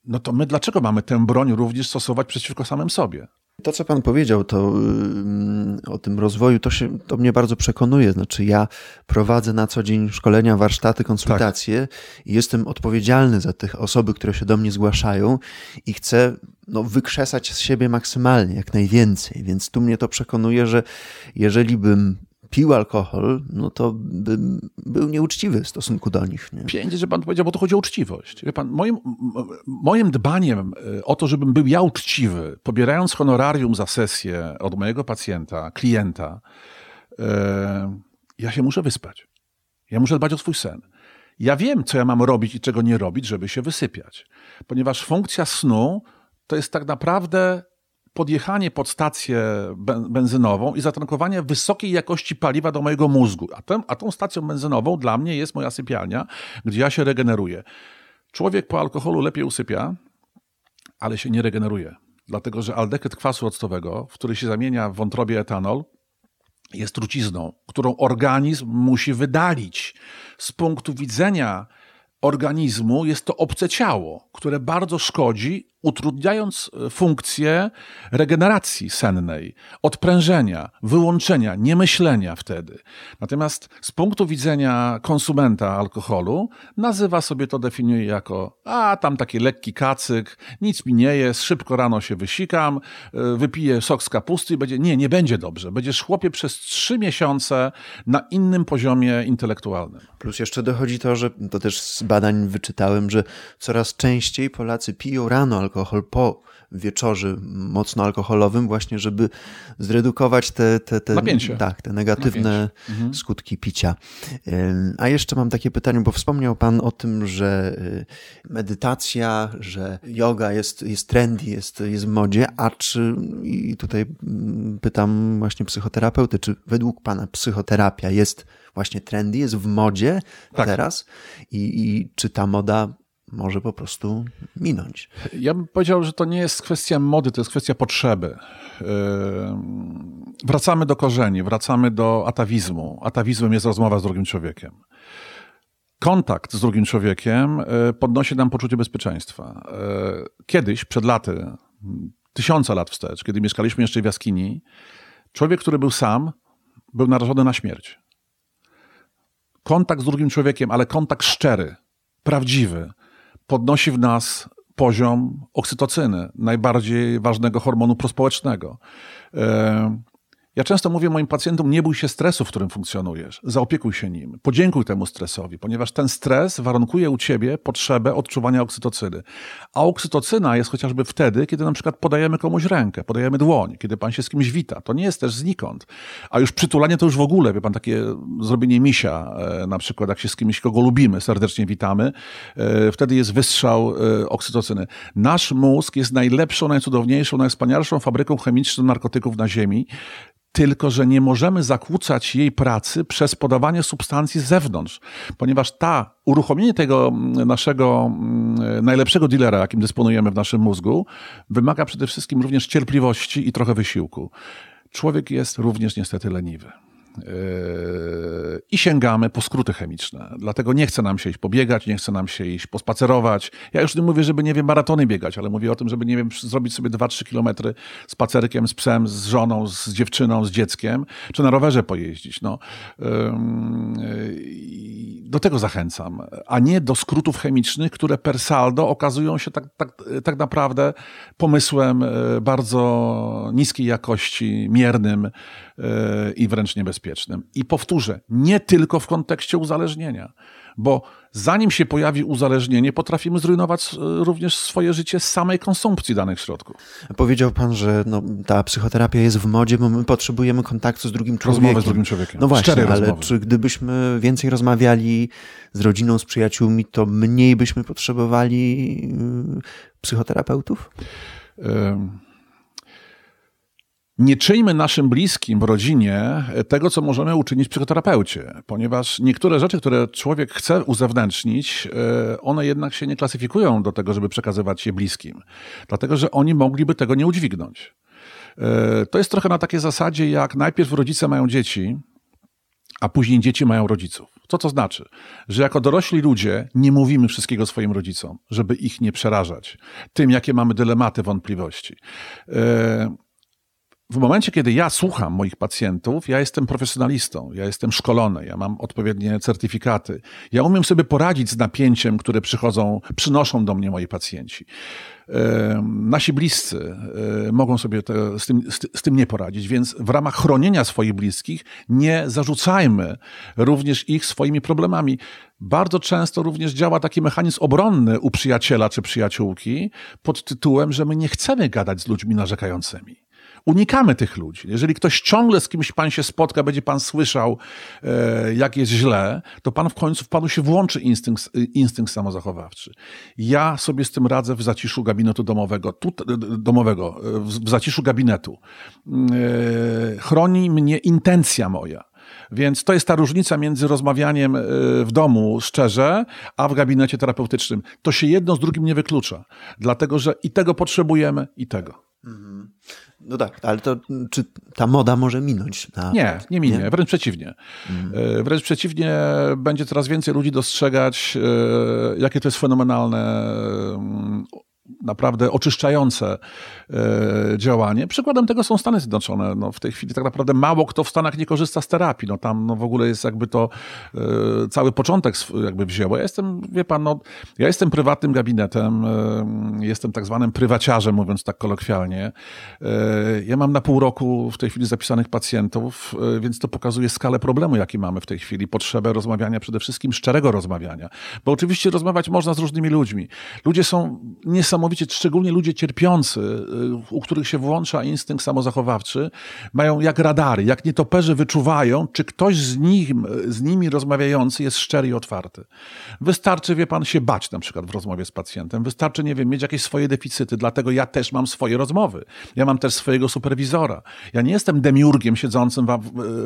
no to my dlaczego mamy tę broń również stosować przeciwko samym sobie? To, co pan powiedział, to mm, o tym rozwoju, to, się, to mnie bardzo przekonuje. Znaczy, ja prowadzę na co dzień szkolenia, warsztaty, konsultacje tak. i jestem odpowiedzialny za tych osoby, które się do mnie zgłaszają i chcę no, wykrzesać z siebie maksymalnie, jak najwięcej. Więc tu mnie to przekonuje, że jeżeli bym pił alkohol, no to bym był nieuczciwy w stosunku do nich. Nie? Pięknie, że pan powiedział, bo to chodzi o uczciwość. Wie pan, moim, moim dbaniem e, o to, żebym był ja uczciwy, pobierając honorarium za sesję od mojego pacjenta, klienta, e, ja się muszę wyspać. Ja muszę dbać o swój sen. Ja wiem, co ja mam robić i czego nie robić, żeby się wysypiać. Ponieważ funkcja snu to jest tak naprawdę podjechanie pod stację benzynową i zatankowanie wysokiej jakości paliwa do mojego mózgu. A, tę, a tą stacją benzynową dla mnie jest moja sypialnia, gdzie ja się regeneruję. Człowiek po alkoholu lepiej usypia, ale się nie regeneruje. Dlatego, że aldehyd kwasu octowego, w który się zamienia w wątrobie etanol, jest trucizną, którą organizm musi wydalić. Z punktu widzenia organizmu jest to obce ciało, które bardzo szkodzi utrudniając e, funkcję regeneracji sennej, odprężenia, wyłączenia, niemyślenia wtedy. Natomiast z punktu widzenia konsumenta alkoholu, nazywa sobie to, definiuje jako, a tam taki lekki kacyk, nic mi nie jest, szybko rano się wysikam, e, wypiję sok z kapusty i będzie, nie, nie będzie dobrze. Będziesz chłopie przez trzy miesiące na innym poziomie intelektualnym. Plus jeszcze dochodzi to, że to też z badań wyczytałem, że coraz częściej Polacy piją rano alkohol, alkohol po wieczorze mocno alkoholowym, właśnie żeby zredukować te, te, te, Napięcie. Tak, te negatywne mhm. skutki picia. A jeszcze mam takie pytanie, bo wspomniał Pan o tym, że y, medytacja, że yoga jest, jest trendy, jest, jest w modzie, a czy, i tutaj mm, pytam właśnie psychoterapeuty, czy według Pana psychoterapia jest właśnie trendy, jest w modzie tak. teraz i, i czy ta moda może po prostu minąć. Ja bym powiedział, że to nie jest kwestia mody, to jest kwestia potrzeby. Yy, wracamy do korzeni, wracamy do atawizmu. Atawizmem jest rozmowa z drugim człowiekiem. Kontakt z drugim człowiekiem yy, podnosi nam poczucie bezpieczeństwa. Yy, kiedyś, przed laty, tysiące lat wstecz, kiedy mieszkaliśmy jeszcze w jaskini, człowiek, który był sam, był narażony na śmierć. Kontakt z drugim człowiekiem, ale kontakt szczery, prawdziwy podnosi w nas poziom oksytocyny, najbardziej ważnego hormonu prospołecznego. E, ja często mówię moim pacjentom, nie bój się stresu, w którym funkcjonujesz. Zaopiekuj się nim. Podziękuj temu stresowi, ponieważ ten stres warunkuje u ciebie potrzebę odczuwania oksytocyny. A oksytocyna jest chociażby wtedy, kiedy na przykład podajemy komuś rękę, podajemy dłoń, kiedy pan się z kimś wita. To nie jest też znikąd. A już przytulanie to już w ogóle, wie pan, takie zrobienie misia, e, na przykład jak się z kimś, kogo lubimy, serdecznie witamy, e, wtedy jest wystrzał e, oksytocyny. Nasz mózg jest najlepszą, najcudowniejszą, najwspanialszą fabryką chemiczną narkotyków na Ziemi tylko że nie możemy zakłócać jej pracy przez podawanie substancji z zewnątrz, ponieważ ta uruchomienie tego mm, naszego mm, najlepszego dealera, jakim dysponujemy w naszym mózgu, wymaga przede wszystkim również cierpliwości i trochę wysiłku. Człowiek jest również niestety leniwy. Yy, i sięgamy po skróty chemiczne. Dlatego nie chce nam się iść pobiegać, nie chce nam się iść pospacerować. Ja już nie mówię, żeby, nie wiem, maratony biegać, ale mówię o tym, żeby, nie wiem, zrobić sobie 2-3 kilometry spacerkiem z psem, z żoną, z dziewczyną, z dzieckiem, czy na rowerze pojeździć. No. Yy, do tego zachęcam, a nie do skrótów chemicznych, które per saldo okazują się tak, tak, tak naprawdę pomysłem yy, bardzo niskiej jakości, miernym i wręcz niebezpiecznym bezpiecznym. I powtórzę, nie tylko w kontekście uzależnienia, bo zanim się pojawi uzależnienie, potrafimy zrujnować e, również swoje życie z samej konsumpcji danych środków. Powiedział pan, że no, ta psychoterapia jest w modzie, bo my potrzebujemy kontaktu z drugim człowiekiem. Rozmowy z drugim człowiekiem. No właśnie, ale rozmowy. czy gdybyśmy więcej rozmawiali z rodziną, z przyjaciółmi, to mniej byśmy potrzebowali y, psychoterapeutów? Nie czyjmy naszym bliskim rodzinie tego, co możemy uczynić psychoterapeucie, ponieważ niektóre rzeczy, które człowiek chce uzewnętrznić, e, one jednak się nie klasyfikują do tego, żeby przekazywać je bliskim, dlatego że oni mogliby tego nie udźwignąć. E, to jest trochę na takiej zasadzie, jak najpierw rodzice mają dzieci, a później dzieci mają rodziców. Co to znaczy? Że jako dorośli ludzie nie mówimy wszystkiego swoim rodzicom, żeby ich nie przerażać tym, jakie mamy dylematy, wątpliwości. E, w momencie, kiedy ja słucham moich pacjentów, ja jestem profesjonalistą, ja jestem szkolony, ja mam odpowiednie certyfikaty. Ja umiem sobie poradzić z napięciem, które przychodzą, przynoszą do mnie moi pacjenci. Nasi bliscy mogą sobie te, z, tym, z, tym nie poradzić, więc w ramach chronienia swoich bliskich nie zarzucajmy również ich swoimi problemami. Bardzo często również działa taki mechanizm obronny u przyjaciela czy przyjaciółki pod tytułem, że my nie chcemy gadać z ludźmi narzekającymi unikamy tych ludzi. Jeżeli ktoś ciągle z kimś pan się spotka, będzie pan słyszał, e, jak jest źle, to pan w końcu w panu się włączy instynkt, instynkt samozachowawczy. Ja sobie z tym radzę w zaciszu gabinetu domowego, tu, domowego w zaciszu gabinetu. E, chroni mnie intencja moja. Więc to jest ta różnica między rozmawianiem e, w domu szczerze, a w gabinecie terapeutycznym. To się jedno z drugim nie wyklucza, dlatego że i tego potrzebujemy, i tego. Mhm. No tak, ale to czy ta moda może minąć? Na... Nie, nie minie, nie? wręcz przeciwnie. Mhm. Wręcz przeciwnie, będzie coraz więcej ludzi dostrzegać, e, jakie to jest fenomenalne mm, naprawdę oczyszczające e, działanie. Przykładem tego są Stany Zjednoczone. No, w tej chwili tak naprawdę mało kto w Stanach nie korzysta z terapii. No, tam no, w ogóle jest jakby to e, cały początek jakby wzięło. Ja jestem, wie pan, no, ja jestem prywatnym gabinetem, e, jestem tak zwanym prywaciarzem, mówiąc tak kolokwialnie. Ja mam na pół roku w tej chwili zapisanych pacjentów, więc to pokazuje skalę problemu, jaki mamy w tej chwili. Potrzebę rozmawiania, przede wszystkim szczerego rozmawiania. Bo oczywiście rozmawiać można z różnymi ludźmi. Ludzie są niesamowicie niesamowicie, szczególnie ludzie cierpiący, y, u których się włącza instynkt samozachowawczy, mają jak radary, jak nietoperze wyczuwają, czy ktoś z, nim, z nimi rozmawiający jest szczery i otwarty. Wystarczy, wie pan, się bać na przykład w rozmowie z pacjentem. Wystarczy, nie wiem, mieć jakieś swoje deficyty, dlatego ja też mam swoje rozmowy. Ja mam też swojego superwizora. Ja nie jestem demiurgiem siedzącym w,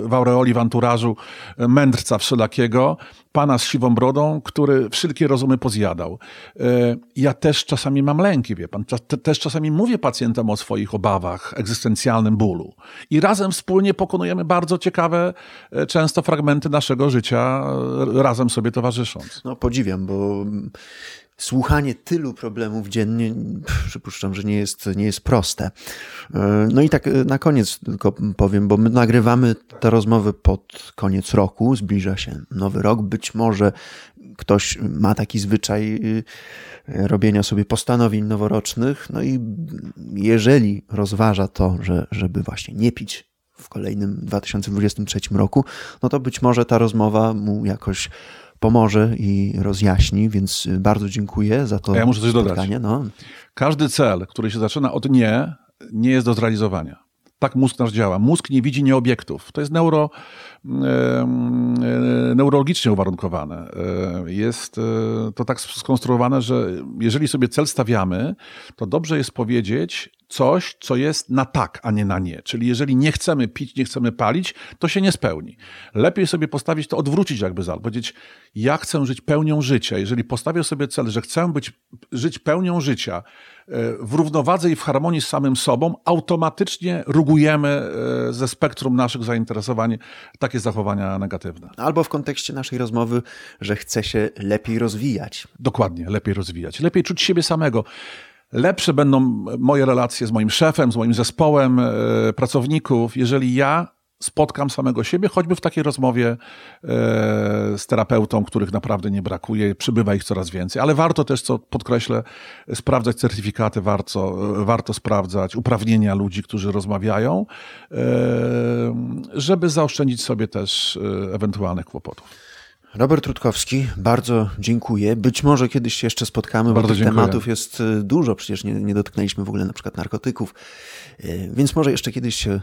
w aureoli, w anturażu mędrca wszelakiego, pana z siwą brodą, który wszelkie rozumy pozjadał. E, ja też czasami mam lęki, wie pan. Też czasami mówię pacjentom o swoich obawach, egzystencjalnym bólu. I razem wspólnie pokonujemy bardzo ciekawe, e, często fragmenty naszego życia, e, razem sobie towarzysząc. No podziwiam, bo słuchanie tylu problemów dziennie, przypuszczam, że nie jest, nie jest proste. E, no i tak e, na koniec tylko powiem, bo my nagrywamy te rozmowy pod koniec roku, zbliża się nowy rok. Być może ktoś ma taki zwyczaj e, robienia sobie postanowień noworocznych, no i jeżeli rozważa to, że, żeby właśnie nie pić w kolejnym 2023 roku, no to być może ta rozmowa mu jakoś pomoże i rozjaśni, więc bardzo dziękuję za to. A ja muszę coś spotkanie. dodać. No. Każdy cel, który się zaczyna od nie, nie jest do zrealizowania. Tak mózg nasz działa. Mózg nie widzi nieobiektów. To jest neuro, neurologicznie uwarunkowane. E, jest e, to tak skonstruowane, że jeżeli sobie cel stawiamy, to dobrze jest powiedzieć coś, co jest na tak, a nie na nie. Czyli jeżeli nie chcemy pić, nie chcemy palić, to się nie spełni. Lepiej sobie postawić to, odwrócić jakby zal, powiedzieć, ja chcę żyć pełnią życia. Jeżeli postawię sobie cel, że chcę być, żyć pełnią życia, e, w równowadze i w harmonii z samym sobą, automatycznie rugujemy ze spektrum naszych zainteresowań takie zachowania negatywne. Albo w kontekście naszej rozmowy, że chce się lepiej rozwijać. Dokładnie, lepiej rozwijać. Lepiej czuć siebie samego. Lepsze będą moje relacje z moim szefem, z moim zespołem e, pracowników, jeżeli ja spotkam samego siebie, choćby w takiej rozmowie e, z terapeutą, których naprawdę nie brakuje, przybywa ich coraz więcej. Ale warto też, co podkreślę, sprawdzać certyfikaty, warto, warto sprawdzać uprawnienia ludzi, którzy rozmawiają, e, żeby zaoszczędzić sobie też e, ewentualnych kłopotów. Robert Rutkowski, bardzo dziękuję. Być może kiedyś się jeszcze spotkamy, bardzo bo tych dziękuję. tematów jest y, dużo. Przecież nie, nie dotknęliśmy w ogóle na przykład narkotyków. Y, więc może jeszcze kiedyś się y,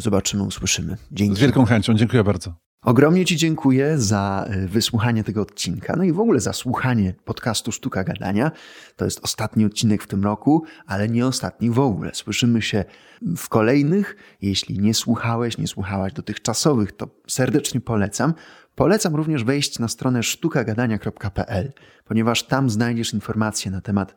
zobaczymy, usłyszymy. Dzięki. Z wielką chęcią, dziękuję bardzo. Ogromnie Ci dziękuję za wysłuchanie tego odcinka, no i w ogóle za słuchanie podcastu Sztuka Gadania. To jest ostatni odcinek w tym roku, ale nie ostatni w ogóle. Słyszymy się w kolejnych. Jeśli nie słuchałeś, nie słuchałaś dotychczasowych, to serdecznie polecam. Polecam również wejść na stronę sztukagadania.pl, ponieważ tam znajdziesz informacje na temat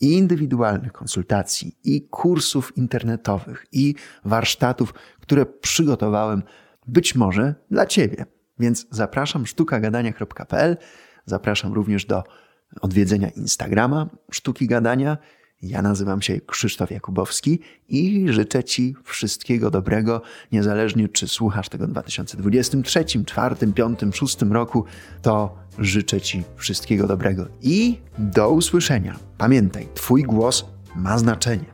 i indywidualnych konsultacji, i kursów internetowych, i warsztatów, które przygotowałem być może dla Ciebie. Więc zapraszam sztukagadania.pl, zapraszam również do odwiedzenia Instagrama Sztuki Gadania ja nazywam się Krzysztof Jakubowski i życzę Ci wszystkiego dobrego, niezależnie czy słuchasz tego w 2023, 2024, 2025, 2026 roku, to życzę Ci wszystkiego dobrego i do usłyszenia. Pamiętaj, Twój głos ma znaczenie.